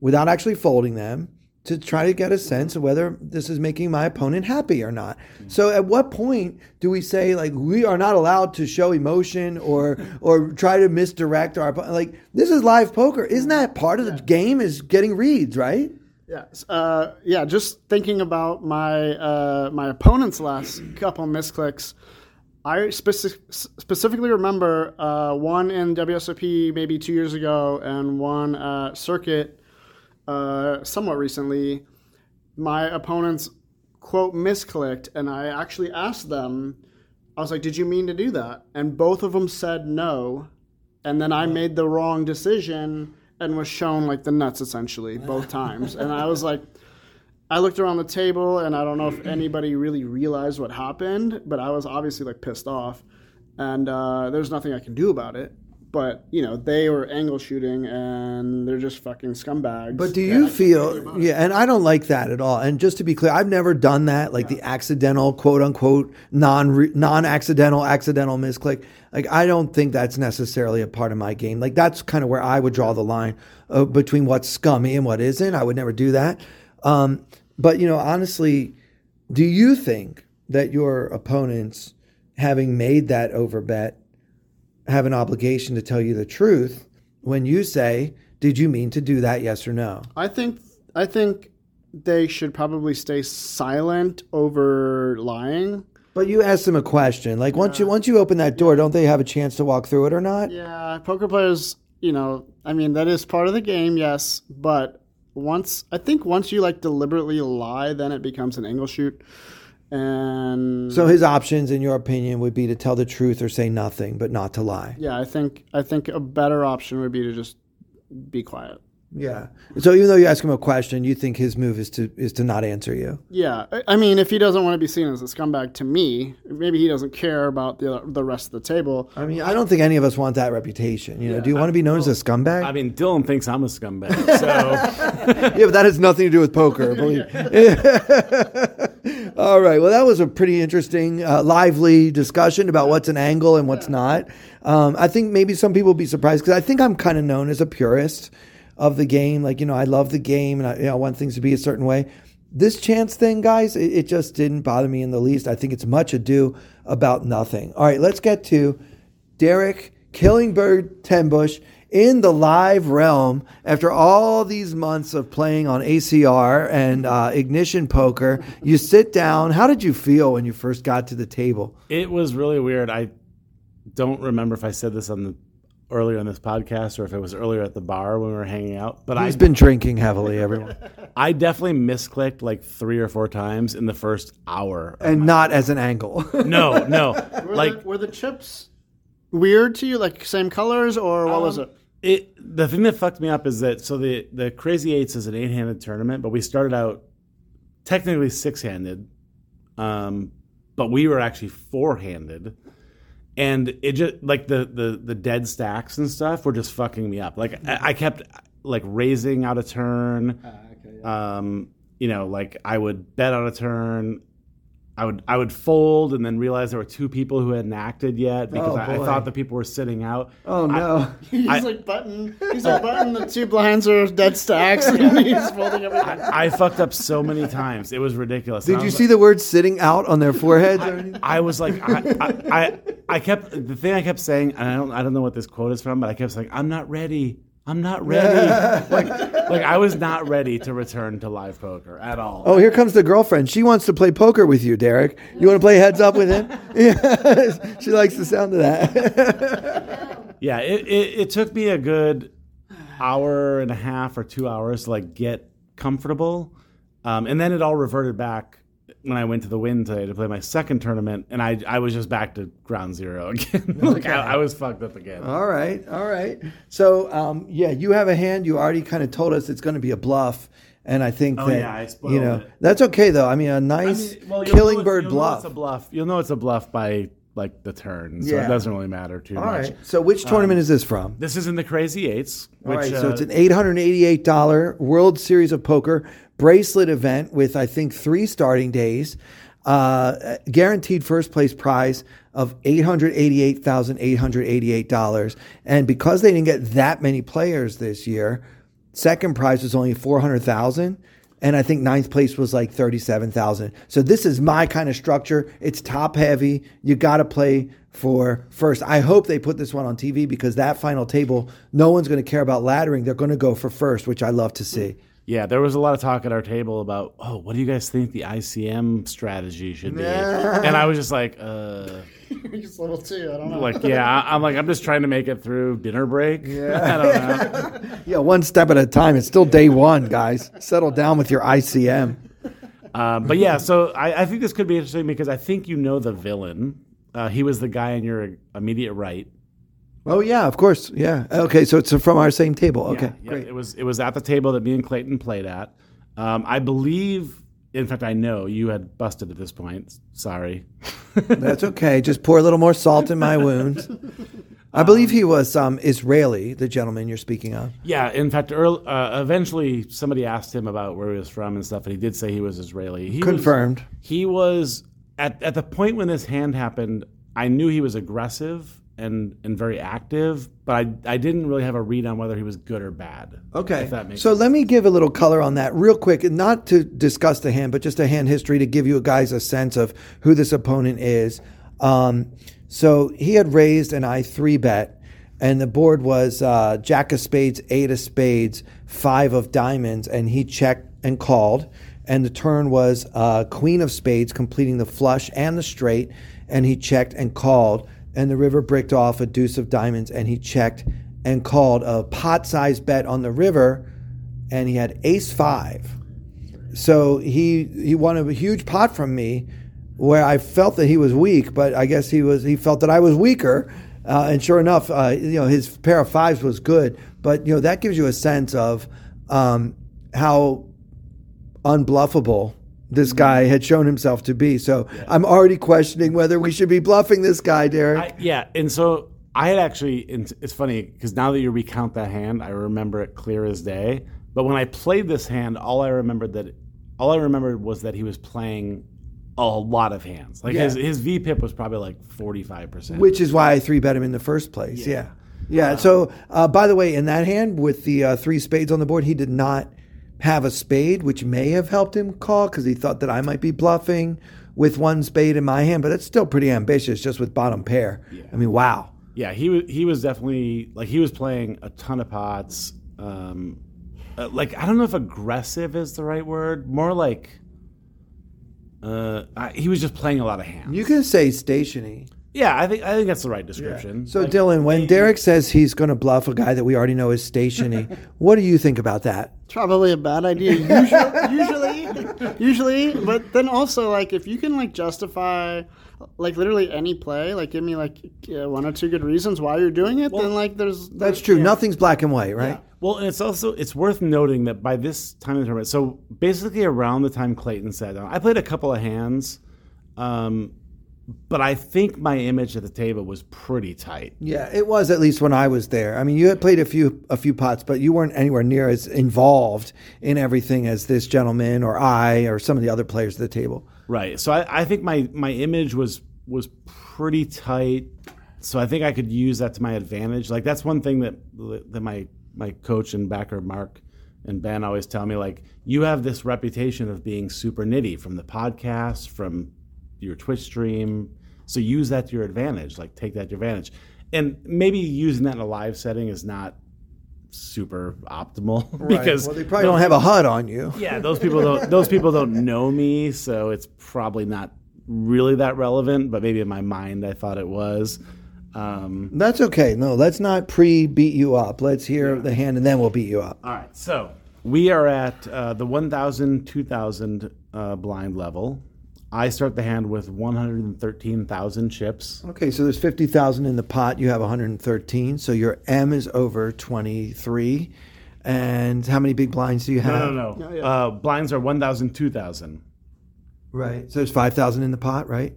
without actually folding them to try to get a sense of whether this is making my opponent happy or not. So at what point do we say like we are not allowed to show emotion or or try to misdirect our? Like this is live poker. Isn't that part of the game is getting reads, right? Yeah, uh, yeah. Just thinking about my uh, my opponent's last couple misclicks, I speci- specifically remember uh, one in WSOP maybe two years ago and one at Circuit uh, somewhat recently. My opponents quote misclicked, and I actually asked them. I was like, "Did you mean to do that?" And both of them said no. And then I made the wrong decision and was shown like the nuts essentially both times. and I was like, I looked around the table and I don't know if anybody really realized what happened, but I was obviously like pissed off. And uh, there's nothing I can do about it. But, you know, they were angle shooting and they're just fucking scumbags. But do you feel yeah, and I don't like that at all. And just to be clear, I've never done that, like the accidental quote unquote non non accidental accidental misclick. Like I don't think that's necessarily a part of my game. Like that's kind of where I would draw the line uh, between what's scummy and what isn't. I would never do that. Um, but you know, honestly, do you think that your opponents, having made that overbet, have an obligation to tell you the truth when you say, "Did you mean to do that? Yes or no?" I think I think they should probably stay silent over lying. But you ask them a question. Like once you once you open that door, don't they have a chance to walk through it or not? Yeah, poker players, you know, I mean that is part of the game, yes, but once I think once you like deliberately lie, then it becomes an angle shoot. And So his options, in your opinion, would be to tell the truth or say nothing, but not to lie. yeah, I think I think a better option would be to just be quiet. Yeah. So even though you ask him a question, you think his move is to is to not answer you. Yeah, I- I mean, if he doesn't want to be seen as a scumbag to me, maybe he doesn't care about the the rest of the table. I mean, I don't think any of us want that reputation. You know, do you want to be known as a scumbag? I mean, Dylan thinks I'm a scumbag. So yeah, but that has nothing to do with poker. Believe. All right. Well, that was a pretty interesting, uh, lively discussion about what's an angle and what's not. Um, I think maybe some people will be surprised because I think I'm kind of known as a purist of the game. Like, you know, I love the game and I, you know, I want things to be a certain way. This chance thing, guys, it, it just didn't bother me in the least. I think it's much ado about nothing. All right, let's get to Derek Killingbird Tenbush in the live realm after all these months of playing on ACR and uh, Ignition Poker. You sit down. How did you feel when you first got to the table? It was really weird. I don't remember if I said this on the earlier in this podcast or if it was earlier at the bar when we were hanging out. But I He's been drinking heavily, everyone, I definitely misclicked like three or four times in the first hour. and not as an angle. No, no. Were, like the, were the chips weird to you, like same colors, or what was it? it the thing that fucked me up is that so the the crazy eights is an eight handed tournament but we started out technically six handed um but we were actually four handed and it just like the the the dead stacks and stuff were just fucking me up. Like i, I kept like raising out a turn. Um you know like i would bet on a turn I would I would fold and then realize there were two people who hadn't acted yet because Oh, I, I thought the people were sitting out. oh no! He's I- like button. He's uh, like button. The two blinds are dead stacks, and he's folding everything. I fucked up so many times. It was ridiculous. Did you was see the word "sitting out" on their foreheads? or I was like, I, I, I, I kept the thing I kept saying, and I don't, I don't know what this quote is from, but I kept saying, "I'm not ready. I'm not ready." like, like I was not ready to return to live poker at all. Oh, here comes the girlfriend. She wants to play poker with you, Derek. You want to play heads up with him? Yeah. she likes the sound of that. Yeah, it, it, it took me a good hour and a half or two hours to like get comfortable, um, and then it all reverted back when I went to the Wynn today to play my second tournament, and I I was just back to ground zero again. like I, I was fucked up again. all right, all right. So, um, yeah, you have a hand. You already kind of told us it's going to be a bluff, and I think Oh, that yeah, I you know it. that's okay though. I mean, a nice mean, well, killing bird bluff. it's a bluff. You'll know it's a bluff by like the turn, so Yeah. it doesn't really matter too All much. right. So, which tournament is this from? This is in the Crazy Eights. All Which, right, so uh, it's an eight hundred eighty-eight dollar World Series of Poker bracelet event with I think three starting days, uh, guaranteed first place prize of eight hundred eighty-eight thousand eight hundred eighty-eight dollars, and because they didn't get that many players this year, second prize was only four hundred thousand. And I think ninth place was like thirty-seven thousand. So this is my kind of structure. It's top heavy. You got to play for first. I hope they put this one on TV because that final table, no one's going to care about laddering. They're going to go for first, which I love to see. Yeah, there was a lot of talk at our table about, oh, what do you guys think the ICM strategy should be? and I was just like, uh, He's level two. I don't know. like, yeah, I- I'm like, I'm just trying to make it through dinner break. I don't know. Yeah, one step at a time. It's still day one, guys. Settle down with your ICM. Um, but yeah, so I, I think this could be interesting because I think you know the villain. Uh, he was the guy on your immediate right. Oh yeah, of course. Yeah. Okay, so it's from our same table. Okay, Yeah, yeah, great. It was it was at the table that me and Clayton played at. Um, I believe, in fact, I know you had busted at this point. Sorry. That's okay. Just pour a little more salt in my wounds. I believe he was um, Israeli, the gentleman you're speaking of. Yeah, in fact, earl uh, eventually somebody asked him about where he was from and stuff, and he did say he was Israeli. He was- Confirmed. he was at at the point when this hand happened. I knew he was aggressive and and very active, but I I didn't really have a read on whether he was good or bad. Okay. if that makes so sense. let me give a little color on that real quick, not to discuss the hand, but just a hand history to give you guys a sense of who this opponent is. Um, so he had raised an I three bet, and the board was uh, Jack of Spades, Eight of Spades, Five of Diamonds, and he checked and called. And the turn was uh, Queen of Spades, completing the flush and the straight, and he checked and called. And the river bricked off a Deuce of Diamonds, and he checked and called a pot-sized bet on the river, and he had Ace Five. So he he won a huge pot from me, where I felt that he was weak, but I guess he was he felt that I was weaker, uh, and sure enough, uh, you know his pair of fives was good. But you know that gives you a sense of um, how unbluffable this guy had shown himself to be. So I'm already questioning whether we should be bluffing this guy, Derek. I, yeah, and so I had actually. It's funny because now that you recount that hand, I remember it clear as day. But when I played this hand, all I remembered that all I remembered was that he was playing a lot of hands. Like his Yeah. his VPIP was probably like forty five percent. which is why I three bet him in the first place. Yeah, yeah. so, uh, by the way, in that hand with the uh, three spades on the board, he did not have a spade, which may have helped him call because he thought that I might be bluffing with one spade in my hand. But it's still pretty ambitious, just with bottom pair. I mean, wow. Yeah, he was he was definitely like he was playing a ton of pots. Um, uh, like I don't know if aggressive is the right word. More like uh, I, he was just playing a lot of hands. You can say stationy. Yeah, I think I think that's the right description. So Like, Dylan, when Derek says he's going to bluff a guy that we already know is stationy, what do you think about that? Probably a bad idea. Usually, usually, usually, but then also like if you can like justify like literally any play, like give me like uh, one or two good reasons why you're doing it, then like there's That's true. Nothing's black and white, right? Well, and it's also it's worth noting that by this time in the tournament, so basically around the time Clayton sat down, I played a couple of hands, um, but I think my image at the table was pretty tight. Yeah, it was at least when I was there. I mean, you had played a few a few pots, but you weren't anywhere near as involved in everything as this gentleman or I or some of the other players at the table. Right. So I, I think my my image was was pretty tight. So I think I could use that to my advantage. Like that's one thing that that my my coach and backer Mark and Ben always tell me like you have this reputation of being super nitty from the podcast, from your Twitch stream. So use that to your advantage. Like take that to your advantage. And maybe using that in a live setting is not super optimal because well, they probably don't have a HUD on you. yeah, those people don't those people don't know me, so it's probably not really that relevant. But maybe in my mind, I thought it was. Um, That's okay. No, let's not pre beat you up. Let's hear the hand and then we'll beat you up. all right, so we are at uh, the 1,000, 2,000 uh, blind level. I start the hand with 113,000 chips. Okay, so there's 50,000 in the pot. You have 113. So your M is over 23. And how many big blinds do you have? No, no, no. Uh, blinds are 1,000, 2,000. Right. So there's 5,000 in the pot, right?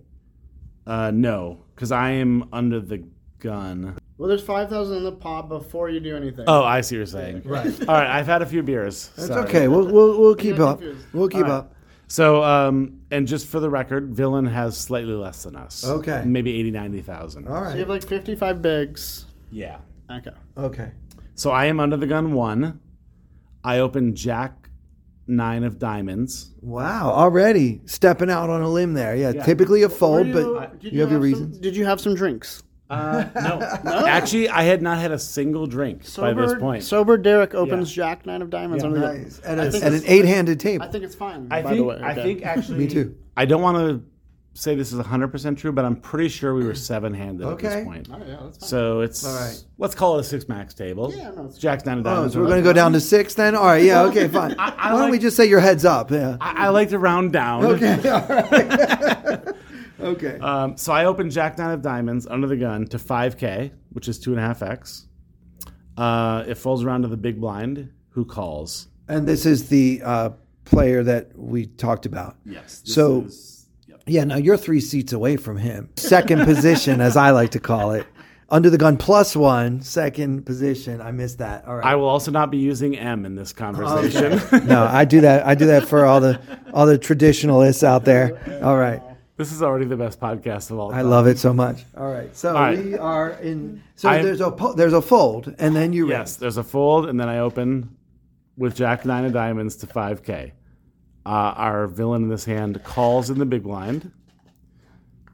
Uh, no, because I am under the gun. well, there's five thousand in the pot before you do anything. Oh, I see what you're saying. Right. All right, I've had a few beers. That's Sorry. okay. We'll, we'll, we'll keep up. confused. We'll keep All right. up. So, um, and just for the record, Villain has slightly less than us. Okay. Maybe 80, 90,000. All So you right. have like fifty-five bigs. Yeah. Okay. Okay. So I am under the gun one. I open Jack nine of diamonds. Wow. Already stepping out on a limb there. Yeah. Typically a fold, Were but did you have your some- reasons. did you have some drinks? Uh, no. Actually, I had not had a single drink by this point. sober Derek opens Jack nine of diamonds Yeah. under the. Nice. At, I a, think at an eight handed table. I think it's fine. I by think, the way, I okay. think actually. Me too. I don't want to say this is 100% true, but I'm pretty sure we were seven handed at this point. Oh, yeah, that's fine. So it's, All right. let's call it a six max table. Yeah, no, it's Jack's nine of Oh, diamonds. so we're going to go down to six then? All right. Yeah. Okay. Fine. I Why don't we just say your heads up? Yeah. I, I like to round down. Okay. All right. okay. Um, so I opened Jack Nine of Diamonds under the gun to 5K, which is two and a half X. Uh, it folds around to the big blind, who calls. And this is the uh, player that we talked about. Yes. So- Yeah, now you're three seats away from him. Second position, as I like to call it. Under the gun plus one, second position. I missed that. All right. I will also not be using M in this conversation. no, I do that. I do that for all the all the traditionalists out there. All right. This is already the best podcast of all I love it so much. All right. So All right. we are in so I'm- there's a po- there's a fold and then you Yes, there's a fold, and then I open with Jack Nine of Diamonds to 5K. Uh, our villain in this hand calls in the big blind.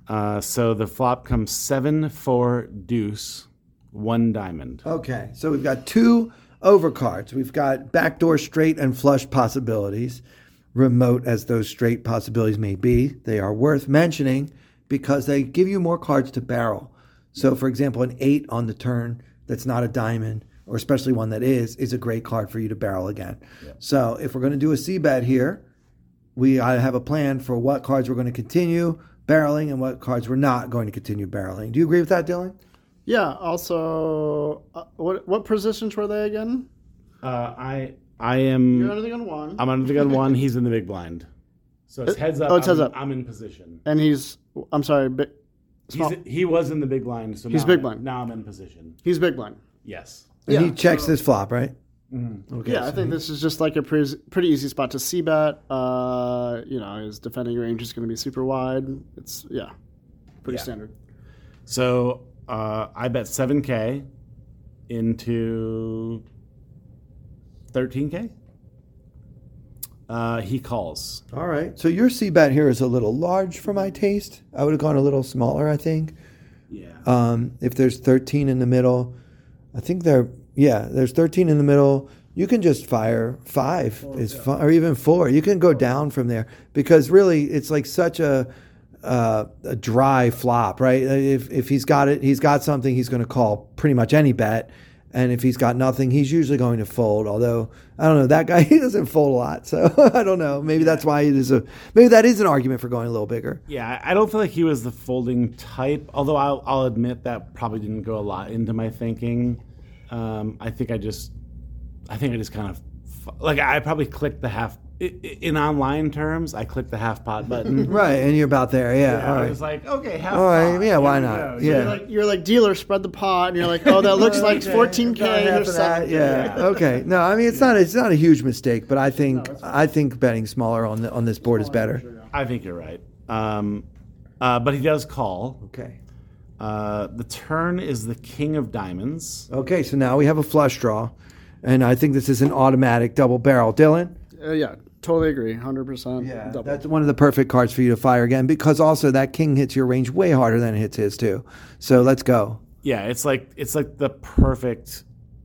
Uh, so the flop comes seven, four, deuce, one diamond. Okay, so we've got two overcards. We've got backdoor straight and flush possibilities. Remote as those straight possibilities may be, they are worth mentioning because they give you more cards to barrel. So, for example, an eight on the turn that's not a diamond, or especially one that is, is a great card for you to barrel again. So, if we're going to do a C bet here, we I have a plan for what cards we're going to continue barreling and what cards we're not going to continue barreling. Do you agree with that, Dylan? Yeah. Also, uh, what what positions were they again? Uh, I I am. You're under the gun one, I'm under the gun one. He's in the big blind. So it's heads up. oh, it's I'm, heads up. I'm in position. and he's. I'm sorry, bi- He's, small. he was in the big blind. So He's now big I'm- blind. Now I'm in position. he's big blind. Yes. And he Yeah, checks this flop, right? Okay, yeah, I so think this is just like a pretty, pretty easy spot to C bet. Uh, you know, his defending range is going to be super wide. It's yeah, pretty Yeah. standard. So uh, I bet 7K into 13K. Uh, he calls. All right. So your C bet here is a little large for my taste. I would have gone a little smaller, I think. Yeah. Um, if there's 13 in the middle, I think there, yeah, there's 13 in the middle. You can just fire five, is fi- or even four. You can go down from there because really, it's like such a uh, a dry flop, right? If if he's got it, he's got something. He's going to call pretty much any bet, and if he's got nothing, he's usually going to fold. Although I don't know, that guy he doesn't fold a lot, so I don't know. Maybe that's why it is a maybe that is an argument for going a little bigger. Yeah, I don't feel like he was the folding type. Although I'll, I'll admit that probably didn't go a lot into my thinking. Um, I think I just, I think I just kind of, like I probably clicked the half. I- i- In online terms, I click the half pot button. Right, and you're about there, yeah. all I was like, okay, half All right, pot. yeah, why not? go. Yeah. You're like, you're like dealer, spread the pot, and you're like, oh, that looks like 14k or something. Yeah. Okay. No, I mean it's not it's not a huge mistake, but I think I think betting smaller on the, on this board is better. I think you're right. Um, uh, but he does call. Okay. Uh, the turn is the king of diamonds. Okay. So now we have a flush draw, and I think this is an automatic double barrel. Dylan. Uh, yeah, totally agree. 100%. double. That's one of the perfect cards for you to fire again because also that king hits your range way harder than it hits his too. So let's go. Yeah, it's like it's like the perfect.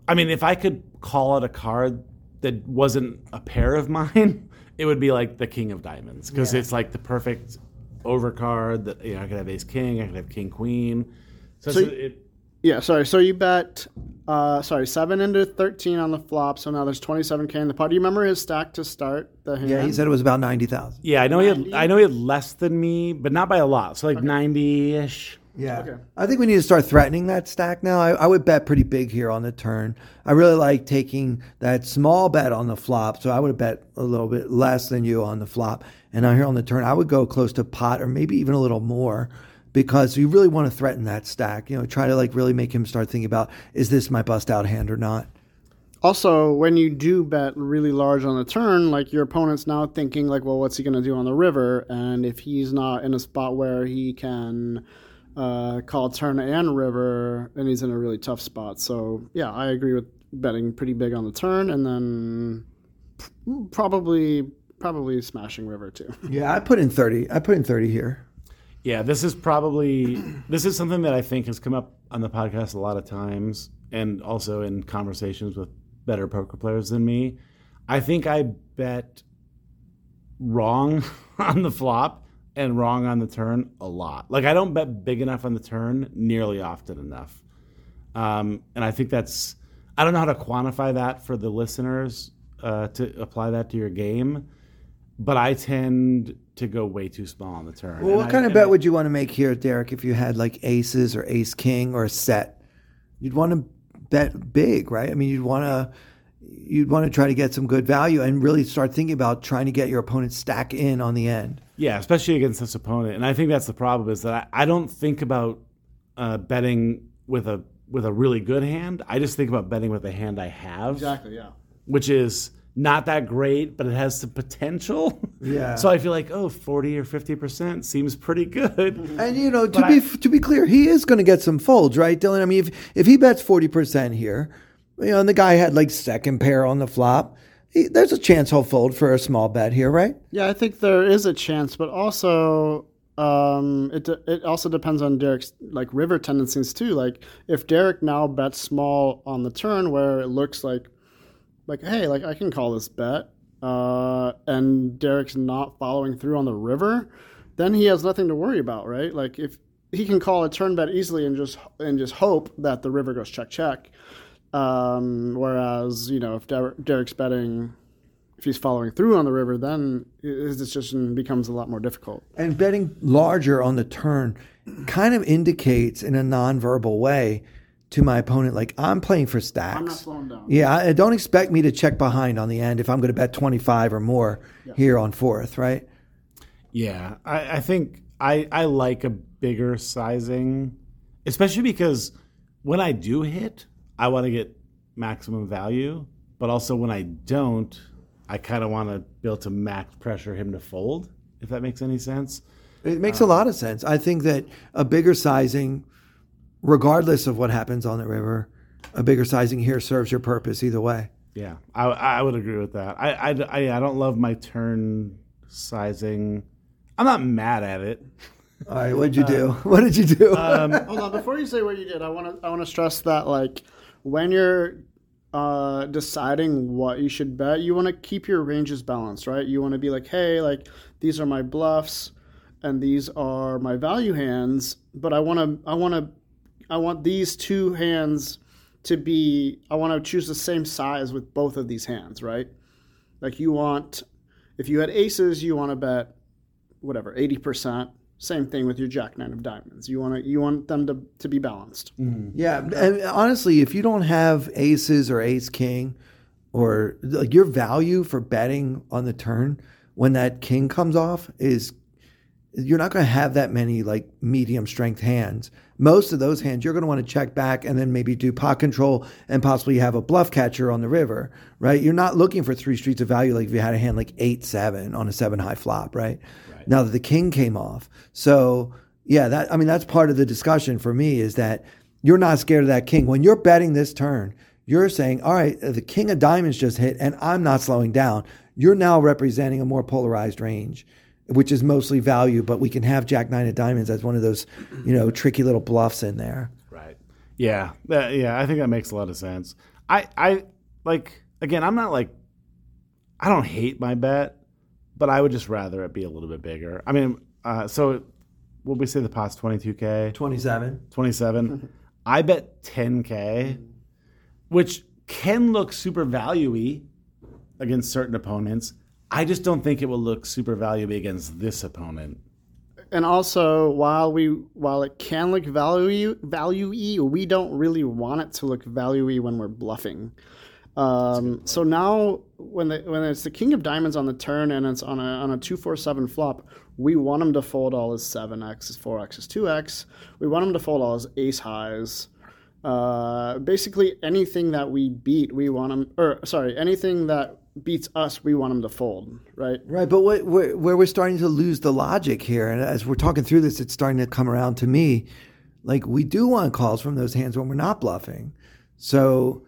I mean, if I could call it a card that wasn't a pair of mine, it would be like the king of diamonds because it's like the perfect overcard. That you know, I could have ace king, I could have king queen. So, So it's- you- it, Yeah, sorry. So you bet, uh, sorry, seven into thirteen on the flop. So now there's twenty-seven k in the pot. Do you remember his stack to start the hand? Yeah, he said it was about ninety thousand. yeah, I know he had, I know he had less than me, but not by a lot. So like ninety ish. Yeah. Okay. I think we need to start threatening that stack now. I, I would bet pretty big here on the turn. I really like taking that small bet on the flop. So I would bet a little bit less than you on the flop. And now here on the turn, I would go close to pot or maybe even a little more because you really want to threaten that stack. You know, try to like really make him start thinking about is this my bust out hand or not? Also, when you do bet really large on the turn, like your opponent's now thinking, like, well, what's he going to do on the river? And if he's not in a spot where he can uh, call turn and river, then he's in a really tough spot. So, yeah, I agree with betting pretty big on the turn, and then p- probably probably smashing river too. Yeah, I put in 30. I put in 30 here. Yeah, this is probably this is something that I think has come up on the podcast a lot of times, and also in conversations with better poker players than me. I think I bet wrong on the flop and wrong on the turn a lot. Like I don't bet big enough on the turn nearly often enough, um, and I think that's I don't know how to quantify that for the listeners uh, to apply that to your game. But I tend to go way too small on the turn. Well, And what I- kind of bet I- would you want to make here, Derek, if you had like aces or ace king or a set? You'd want to bet big, right? I mean, you'd want to you'd want to try to get some good value and really start thinking about trying to get your opponent stack in on the end. Yeah, especially against this opponent, and I think that's the problem is that I, I don't think about uh, betting with a with a really good hand. I just think about betting with the hand I have, exactly. Yeah. which is not that great, but it has some potential. Yeah. so I feel like oh, 40 or fifty percent seems pretty good. And you know, to But be I- to be clear, he is going to get some folds, right, Dylan? I mean, if if he bets forty percent here, you know, and the guy had like second pair on the flop, he, there's a chance he'll fold for a small bet here, right? Yeah, I think there is a chance, but also um, it de- it also depends on Derek's like river tendencies too. Like if Derek now bets small on the turn, where it looks like like hey, like I can call this bet, uh, and Derek's not following through on the river, then he has nothing to worry about, right? Like if he can call a turn bet easily and just and just hope that the river goes check check. Um, whereas you know if Der- Derek's betting if he's following through on the river, then his decision becomes a lot more difficult. And betting larger on the turn kind of indicates in a nonverbal way to my opponent, like I'm playing for stacks. I'm not slowing down. Yeah, I, don't expect me to check behind on the end if I'm going to bet 25 or more here on fourth, right? Yeah, I, I think I, I like a bigger sizing, especially because when I do hit, I want to get maximum value, but also when I don't, I kind of want to be able to max pressure him to fold, if that makes any sense. It makes a lot of sense. I think that a bigger sizing, regardless of what happens on the river, a bigger sizing here serves your purpose either way. Yeah, I, I would agree with that. I, I, I, I don't love my turn sizing. I'm not mad at it. All right, what'd you do? what did you do? Um, Hold on, before you say what you did, I want to I want to stress that like when you're uh, deciding what you should bet, you want to keep your ranges balanced, right? You want to be like, hey, like these are my bluffs, and these are my value hands, but I want to I want to I want these two hands to be I want to choose the same size with both of these hands, right? Like you want if you had aces, you want to bet whatever, 80%. Same thing with your jack nine of diamonds. You want to you want them to, to be balanced. Mm-hmm. Yeah, and honestly, if you don't have aces or ace king, or like your value for betting on the turn when that king comes off is you're not going to have that many like medium strength hands. Most of those hands you're going to want to check back and then maybe do pot control and possibly have a bluff catcher on the river, right? You're not looking for three streets of value like if you had a hand like eight seven on a seven high flop, right? Now that the king came off, so yeah, that I mean that's part of the discussion for me is that you're not scared of that king when you're betting this turn. You're saying, all right, uh, the king of diamonds just hit, and I'm not slowing down. You're now representing a more polarized range which is mostly value, but we can have Jack Nine of Diamonds as one of those, you know, tricky little bluffs in there. Right. Yeah. That, yeah. I think that makes a lot of sense. I, I like, again, I'm not like, I don't hate my bet, but I would just rather it be a little bit bigger. I mean, uh, so what we say the pot's 22K, 27. 27. I bet 10K, which can look super value against certain opponents. I just don't think it will look super valuable against this opponent. And also, while we while it can look value value we don't really want it to look value when we're bluffing. Um, so now, when the, when it's the king of diamonds on the turn and it's on a on a two four seven flop, we want him to fold all his seven x, his four x, his two x. We want him to fold all his ace highs. Uh, basically, anything that we beat, we want them, Or sorry, anything that beats us, we want them to fold. Right. Right, but what, where, where we're starting to lose the logic here, and as we're talking through this, it's starting to come around to me. Like we do want calls from those hands when we're not bluffing. So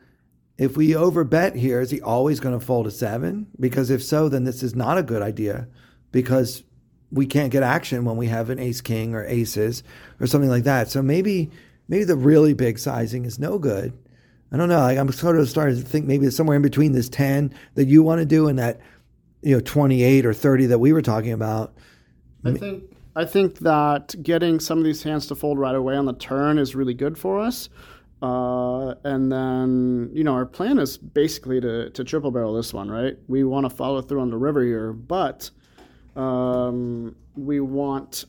if we overbet here, is he always going to fold a seven? Because if so, then this is not a good idea because we can't get action when we have an ace king or aces or something like that. So maybe maybe the really big sizing is no good. I don't know. Like I'm sort of starting to think maybe it's somewhere in between this 10 that you want to do and that you know 28 or 30 that we were talking about. I think I think that getting some of these hands to fold right away on the turn is really good for us. Uh, and then you know our plan is basically to to triple barrel this one, right? We want to follow through on the river here, but um, we want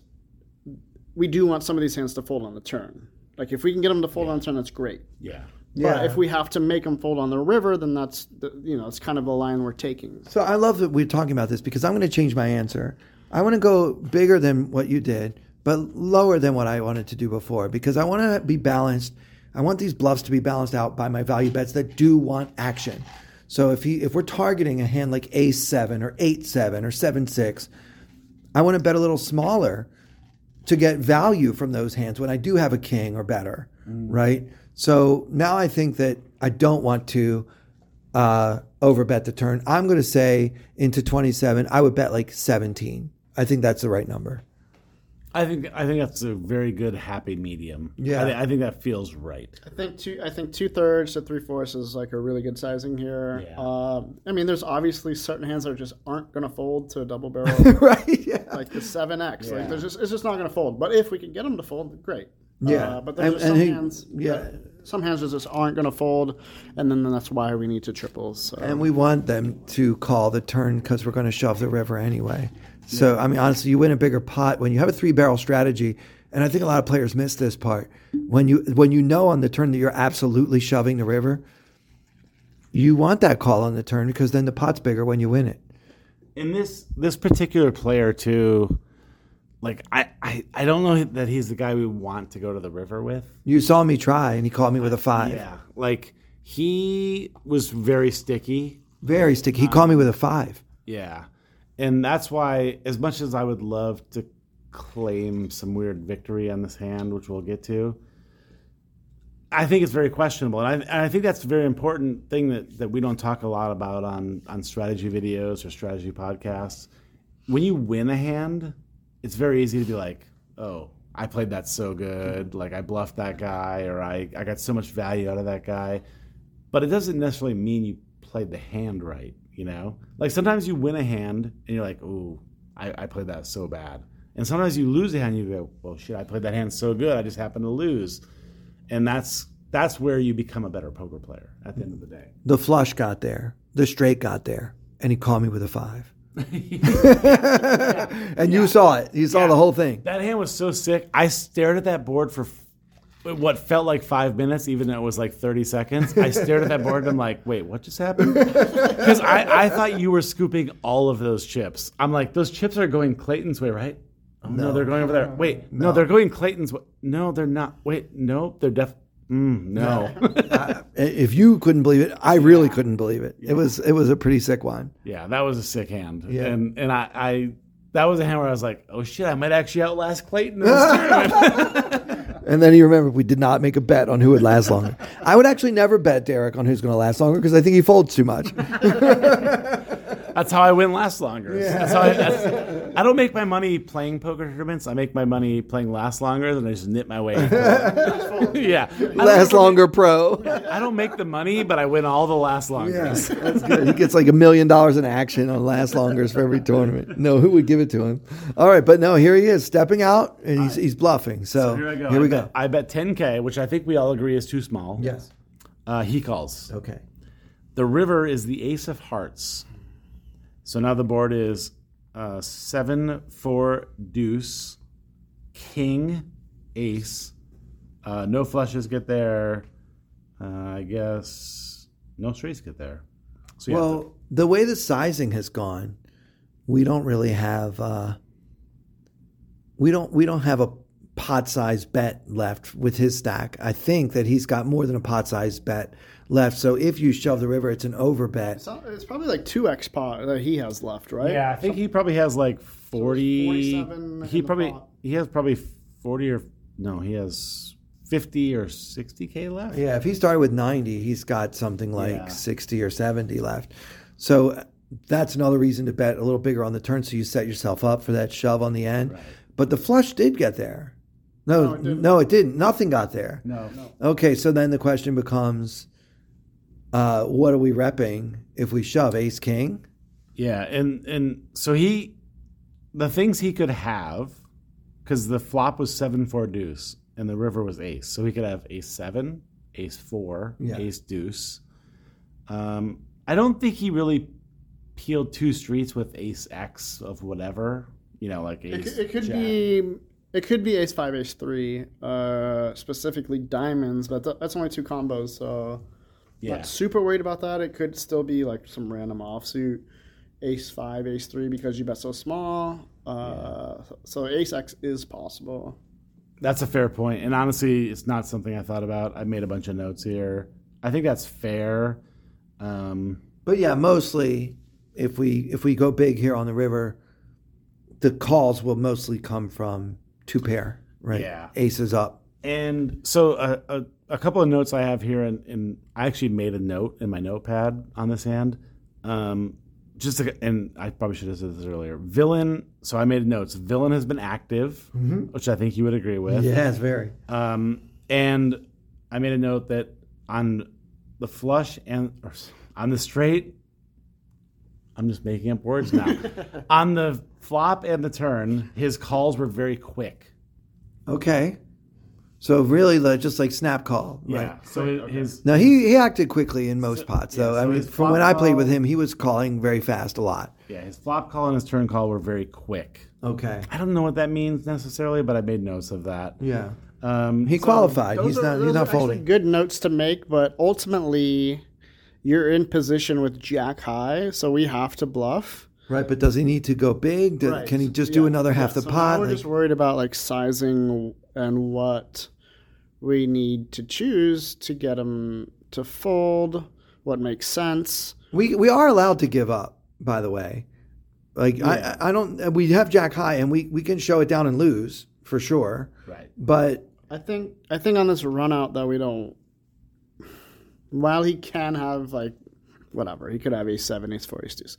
we do want some of these hands to fold on the turn. Like if we can get them to fold on the turn, that's great. Yeah. But if we have to make them fold on the river, then that's the, you know it's kind of the line we're taking. So I love that we're talking about this because I'm going to change my answer. I want to go bigger than what you did, but lower than what I wanted to do before because I want to be balanced. I want these bluffs to be balanced out by my value bets that do want action. So if he if we're targeting a hand like ace seven or eight seven or seven six, I want to bet a little smaller to get value from those hands when I do have a king or better, right? So now I think that I don't want to uh, overbet the turn. I'm going to say into 27, I would bet like 17. I think that's the right number. I think I think that's a very good happy medium. Yeah. I, thi- I think that feels right. I think two. I think two thirds to three fourths is like a really good sizing here. Yeah. Um, I mean, there's obviously certain hands that just aren't going to fold to a double barrel, right? Yeah. like the seven X. Yeah. Like there's just it's just not going to fold. But if we can get them to fold, great. Yeah. Uh, but there's And- just some and he- hands. yeah. that- some hands that just aren't going to fold, and then that's why we need to triples. So. And we want them to call the turn because we're going to shove the river anyway. So, I mean, honestly, you win a bigger pot when you have a three barrel strategy. And I think a lot of players miss this part. When you when you know on the turn that you're absolutely shoving the river, you want that call on the turn because then the pot's bigger when you win it. In this this particular player too, like I, I I don't know that he's the guy we want to go to the river with. You saw me try, and he called me with a five. Yeah. Like he was very sticky. Very sticky. He um, called me with a five. Yeah. And that's why, as much as I would love to claim some weird victory on this hand, which we'll get to, I think it's very questionable. And I, and I think that's a very important thing that, that we don't talk a lot about on, on strategy videos or strategy podcasts. When you win a hand, it's very easy to be like, oh, I played that so good. Like I bluffed that guy, or I, I got so much value out of that guy. But it doesn't necessarily mean you played the hand right, you know? Like sometimes you win a hand and you're like, ooh, I, I played that so bad. And sometimes you lose a hand and you go, well, shit, I played that hand so good. I just happened to lose. And that's that's where you become a better poker player at the end of the day. The flush got there, the straight got there, and he called me with a five. and you saw it. You saw Yeah. the whole thing. That hand was so sick. I stared at that board for what felt like five minutes, even though it was like 30 seconds. I stared at that board and I'm like, wait, what just happened? Because I, I thought you were scooping all of those chips. I'm like, those chips are going Clayton's way, right? Oh, no. they're going over there. Wait, no, they're going Clayton's way. No, they're not. Wait, no, they're def. Mm, no. If you couldn't believe it, I really couldn't believe it. It was it was a pretty sick one. yeah, that was a sick hand. Yeah. And and I, I that was a hand where I was like, oh shit, I might actually outlast Clayton in this tournament. And then you remember we did not make a bet on who would last longer. I would actually never bet Derek on who's going to last longer because I think he folds too much. That's how I win last longer. That's how I, that's, I don't make my money playing poker tournaments. I make my money playing last longer, then I just nip my way. yeah, last ever longer pro. I don't make the money, but I win all the last longers. That's good. He gets like a million dollars in action on last longers for every tournament. No, who would give it to him? All right, but no, here he is stepping out and he's, he's bluffing. So, Here I go. here we I go. Bet, I bet 10k, which I think we all agree is too small. Yes. Uh, he calls. Okay. The river is the ace of hearts. So now the board is uh, seven, four, deuce, king, ace. Uh, no flushes get there. Uh, I guess no straights get there. So Well, the way the sizing has gone, we don't really have uh, we don't we don't have a pot size bet left with his stack. I think that he's got more than a pot size bet left. So if you shove the river, it's an over bet. So it's probably like two X pot that he has left, right? yeah, I think he probably has like forty. 47 he probably pot. he has probably forty or no, he has fifty or sixty k left. Yeah, if he started with 90, he's got something like Yeah. 60 or 70 left. So uh, that's another reason to bet a little bigger on the turn so you set yourself up for that shove on the end. But the flush did get there. No, no, it didn't. Nothing got there. No. no. Okay, so then the question becomes uh, what are we repping if we shove ace king? Yeah, and and so he, the things he could have, because the flop was seven four deuce and the river was ace, so he could have ace seven, ace four, Yeah. ace deuce. Um, I don't think he really peeled two streets with ace X of whatever, you know, like It, ace. could- it could jack. be it could be ace five ace three, uh, specifically diamonds, but th- that's only two combos, so yeah. not super worried about that. It could still be like some random offsuit, ace five ace three because you bet so small. Uh, So ace X is possible. That's a fair point, and honestly, it's not something I thought about. I made a bunch of notes here. I think that's fair. Um, But yeah, mostly if we if we go big here on the river, the calls will mostly come from two pair, right? Yeah. Aces up. And so a, a, a couple of notes I have here, and, and I actually made a note in my notepad on this hand. Um, just to, and I probably should have said this earlier. Villain. So I made notes. Villain has been active, which I think you would agree with. Yes, very. Um, and I made a note that on the flush and on the straight, I'm just making up words now. on the flop and the turn, his calls were very quick. Okay. So really, like, just like snap call, right? Yeah. So his Now he, he acted quickly in most pots, though. yeah, I so mean, from flop when I played with him, he was calling very fast a lot. Yeah, his flop call and his turn call were very quick. Okay. I don't know what that means necessarily, but I made notes of that. Yeah. Um, He qualified. He's are- not. He's not folding. Good notes to make, but ultimately, you're in position with Jack High, so we have to bluff. Right, but does he need to go big? Do- Right. Can he just do Yeah, another half yeah, the so pot? We're Like- just worried about like sizing and what we need to choose to get him to fold. What makes sense? we we are allowed to give up. By the way, like I I I don't. Uh, we have Jack high, and we we can show it down and lose for sure. right. But I think I think on this run out though we don't. While he can have like whatever he could have a seven, ace four, ace deuce.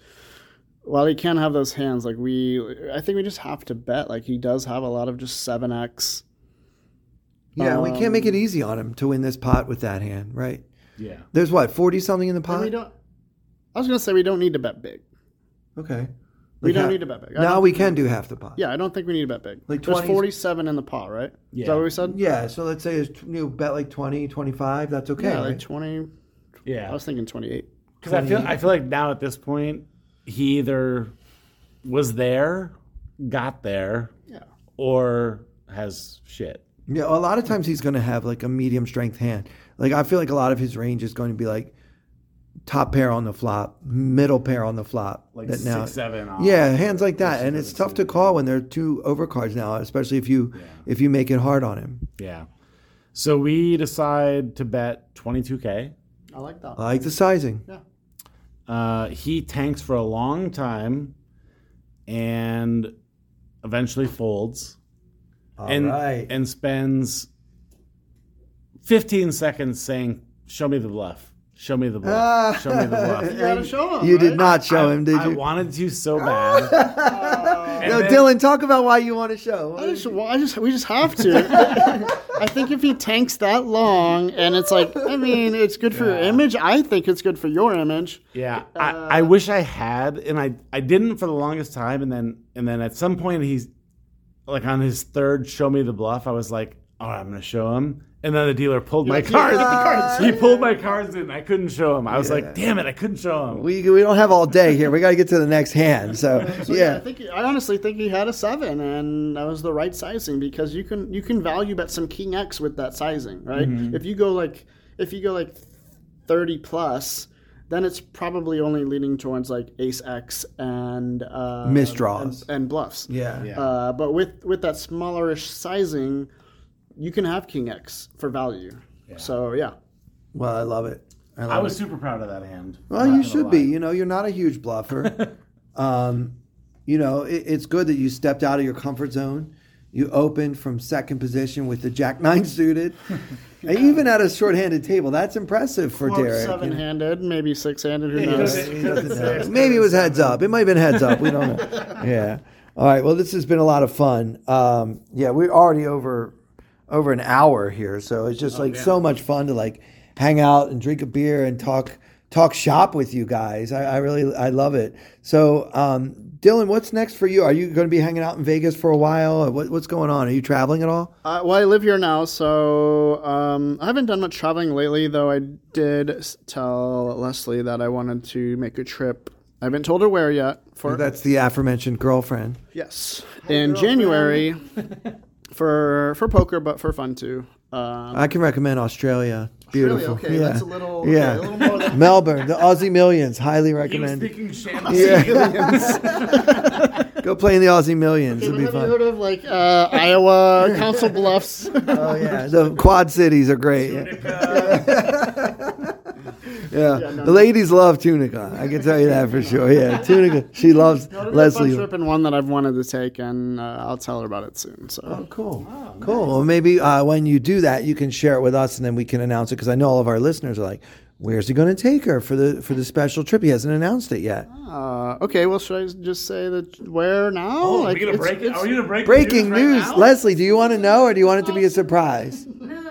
while he can have those hands, like we, I think we just have to bet. Like he does have a lot of just seven X. Yeah, we can't Um, make it easy on him to win this pot with that hand, right? Yeah. There's what forty something in the And pot. we don't. I was gonna say we don't need to bet big. okay, We Like don't ha- need to bet big. I Now we can do half the pot. Yeah, I don't think we need to bet big. Like There's 20s 47 in the pot, right? Is Yeah. that what we said? Yeah, so let's say it's, you know, bet like 20, 25, That's okay. Yeah, like 20. Yeah. I was thinking 28. Because I feel I feel like now at this point, he either was there, got there, Yeah. or has shit. Yeah, a lot of times he's going to have like a medium strength hand. Like I feel like a lot of his range is going to be like top pair on the flop, middle pair on the flop. Like that now, six, seven. off. yeah, hands like that, Six, and it's seven, tough to call when there are two overcards now, especially if you if you make it hard on him. Yeah. So we decide to bet 22k. I like that. I like the sizing. Uh, he tanks for a long time, and eventually folds. All and right. and spends 15 seconds saying, "Show me the bluff. Show me the bluff. Ah. Show me the bluff." you gotta show him. you right? did not show him, did you? I you? wanted to so bad. And no, then- Dylan, talk about why you want to show. I just, well, I just, we just have to. I think if he tanks that long, and it's like, I mean, it's good for your image. I think it's good for your image. Yeah, uh, I, I wish I had, and I I didn't for the longest time, and then and then at some point he's like on his third show me the bluff. I was like, all right, I'm gonna show him, and then the dealer pulled my like, "You cards. got the cards." He pulled my cards in. I couldn't show him. I was like, damn it, I couldn't show him. We, we don't have all day here. We got to get to the next hand. So, So, yeah. I think I honestly think he had a seven, and that was the right sizing because you can you can value bet some king X with that sizing, right? If you go like if you go like thirty plus, then it's probably only leaning towards like ace X and uh, Misdraws. and, and bluffs. yeah. Yeah. Uh, but with with that smallerish sizing, you can have king X for value. So yeah, Well, I love it. I, love I was it. super proud of that hand. Well, you should be. You know, you're not a huge bluffer. um, you know, it, it's good that you stepped out of your comfort zone. You opened from second position with the Jack Nine suited, And even at a short-handed table. That's impressive for Well, Derek. seven-handed, maybe six-handed. Who He knows? doesn't- he doesn't know. Maybe it was heads up. It might have been heads up. We don't know. Yeah. All right. Well, this has been a lot of fun. Um, yeah, we're already over over an hour here, so it's just like so much fun to like hang out and drink a beer and talk talk shop with you guys. I, I really I love it. So, um, Dylan, what's next for you? Are you going to be hanging out in Vegas for a while? What, what's going on? Are you traveling at all? Uh, well, I live here now, so um, I haven't done much traveling lately. Though I did tell Leslie that I wanted to make a trip. I haven't told her where yet. For That's the aforementioned girlfriend. yes, in January for for poker, but for fun too. Um, I can recommend Australia. really? Beautiful. Okay, yeah. that's a little. okay, Yeah. a little more than Melbourne, the Aussie Millions, highly He was recommend. speaking Shanty. Go play in the Aussie Millions. It'll be Have you heard of like uh, Iowa Council Bluffs? Oh yeah, the Quad Cities are great. Yeah, the ladies love Tunica. I can tell you that for sure. Yeah, Tunica. She loves It'll be a trip and one that I've wanted to take, and uh, I'll tell her about it soon. So Oh, cool, cool. Well, maybe uh, when you do that, you can share it with us, and then we can announce it because I know all of our listeners are like, "Where's he going to take her for the for the special trip?" He hasn't announced it yet. Uh, okay, well, should I just say that where now? Oh, are Like, we gonna break it? it's- Are we gonna break the Breaking right news, now? Leslie. Do you want to know, or do you want it to be a surprise? No, no,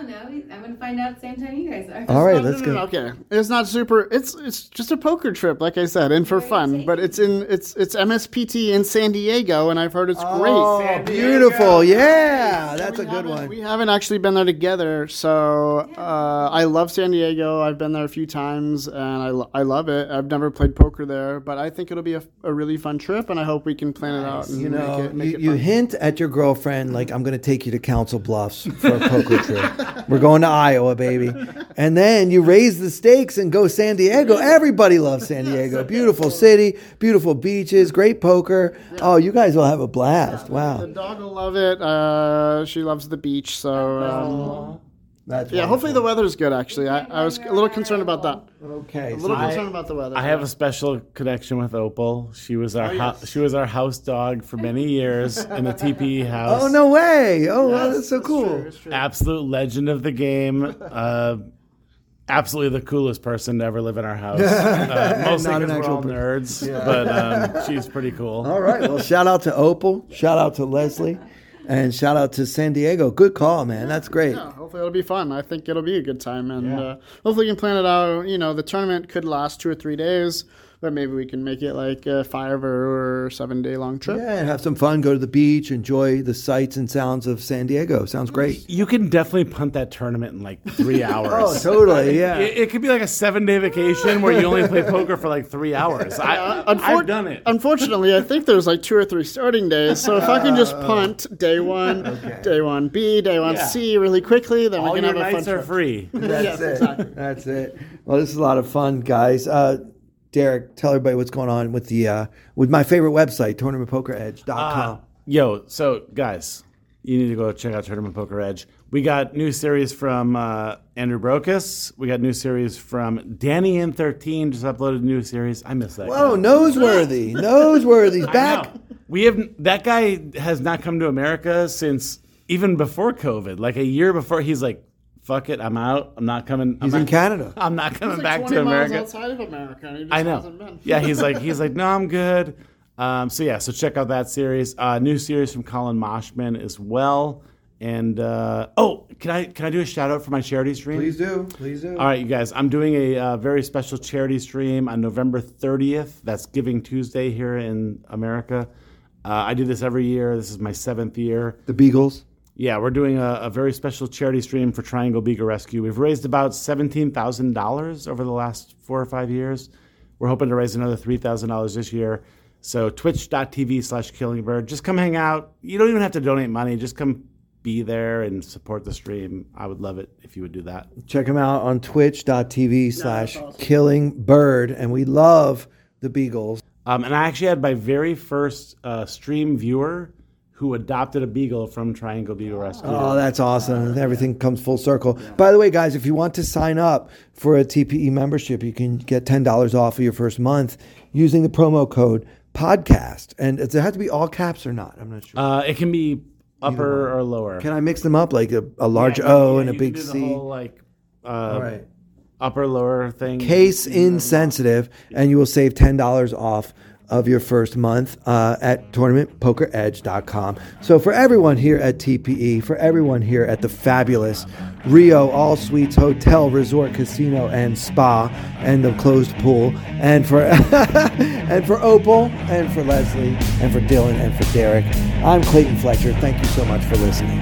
I'm gonna find out at the same time you guys are. All right, No, let's no, no, go. Okay, it's not super. It's it's just a poker trip, like I said, and for Where fun. But it's in it's it's MSPT in San Diego, and I've heard it's great. Oh, San beautiful! Yeah, great. that's a good one. We haven't actually been there together, so uh, I love San Diego. I've been there a few times, and I, lo- I love it. I've never played poker there, but I think it'll be a, a really fun trip, and I hope we can plan it out. And You make know, it, make you, you hint at your girlfriend like I'm going to take you to Council Bluffs for a poker trip. We're going to Iowa, baby. And then you raise the stakes and go San Diego. Everybody loves San Diego. Beautiful city, beautiful beaches, great poker. Oh, you guys will have a blast. Wow. The dog will love it. Uh, she loves the beach, so um, That's yeah. Hopefully the weather's good. Actually, I, I was a little concerned about that. Okay. A little I- concerned about the weather. I have a special connection with Opal. She was our hou- yes. she was our house dog for many years in the TPE house. Oh, no way. Oh, wow, that's so It's cool. true, it's true. Absolute legend of the game. Uh, absolutely the coolest person to ever live in our house. Uh, mostly because we're actual all per- nerds, but um, she's pretty cool. All right. Well, shout out to Opal. Shout out to Leslie. And shout out to San Diego. Good call, man. That's great. Yeah, hopefully it'll be fun. I think it'll be a good time, and uh, hopefully we can plan it out. You know, the tournament could last two or three days, but maybe we can make it like a five or seven day long trip. Yeah, and have some fun. Go to the beach. Enjoy the sights and sounds of San Diego. Sounds great. You can definitely punt that tournament in like three hours. Oh, totally. Yeah. It, it could be like a seven day vacation where you only play poker for like three hours. I, Unfor- I've done it. Unfortunately, I think there's like two or three starting days. So if I can just punt day one, day one B, day one Yeah. C really quickly, then All we can your have a fun nights are trip. free. That's Yes, it. exactly. That's it. Well, this is a lot of fun, guys. Uh, Derek, tell everybody what's going on with the uh, with my favorite website, tournamentpokeredge.com. Uh, yo, so guys, you need to go check out Tournament Poker Edge. We got new series from uh, Andrew Brokos. We got new series from Danny N13. Just uploaded a new series. I miss that. oh, guy. noseworthy. Noseworthy's back. We have that guy has not come to America since even before COVID. Like a year before, he's like, "Fuck it, I'm out. I'm not coming." I'm He's not, in Canada. I'm not coming It's like back 20 to miles America. outside of America. And he just I hasn't know. been. Yeah, he's like he's like, no, I'm good. Um, so yeah, so check out that series. Uh, new series from Collin Moshman as well. And uh, oh, can I can I do a shout out for my charity stream? Please do. Please do. All right, you guys, I'm doing a uh, very special charity stream on November 30th. That's Giving Tuesday here in America. Uh, I do this every year. This is my seventh year. The Beagles. Yeah, we're doing a, a very special charity stream for Triangle Beagle Rescue. We've raised about seventeen thousand dollars over the last four or five years. We're hoping to raise another three thousand dollars this year. So twitch.tv slash killingbird. Just come hang out. You don't even have to donate money. Just come be there and support the stream. I would love it if you would do that. Check him out on twitch.tv slash killing bird. And we love the Beagles. Um, and I actually had my very first uh, stream viewer who adopted a beagle from Triangle Beagle Rescue. Oh, that's awesome. Everything comes full circle. By the way, guys, if you want to sign up for a TPE membership, you can get $10 off of your first month using the promo code podcast. And does it have to be all caps or not? I'm not sure. Uh, it can be upper or lower. Can I mix them up like a, a large Yeah, O yeah, and a big C? Whole, like uh, right. upper lower thing. Case insensitive, and you will save $10 off of your first month uh, at tournamentpokeredge.com. So for everyone here at TPE, for everyone here at the fabulous Rio All Suites Hotel, Resort, Casino, and Spa, and the closed pool, and for and for Opal, and for Leslie, and for Dylan, and for Derek, I'm Clayton Fletcher. Thank you so much for listening.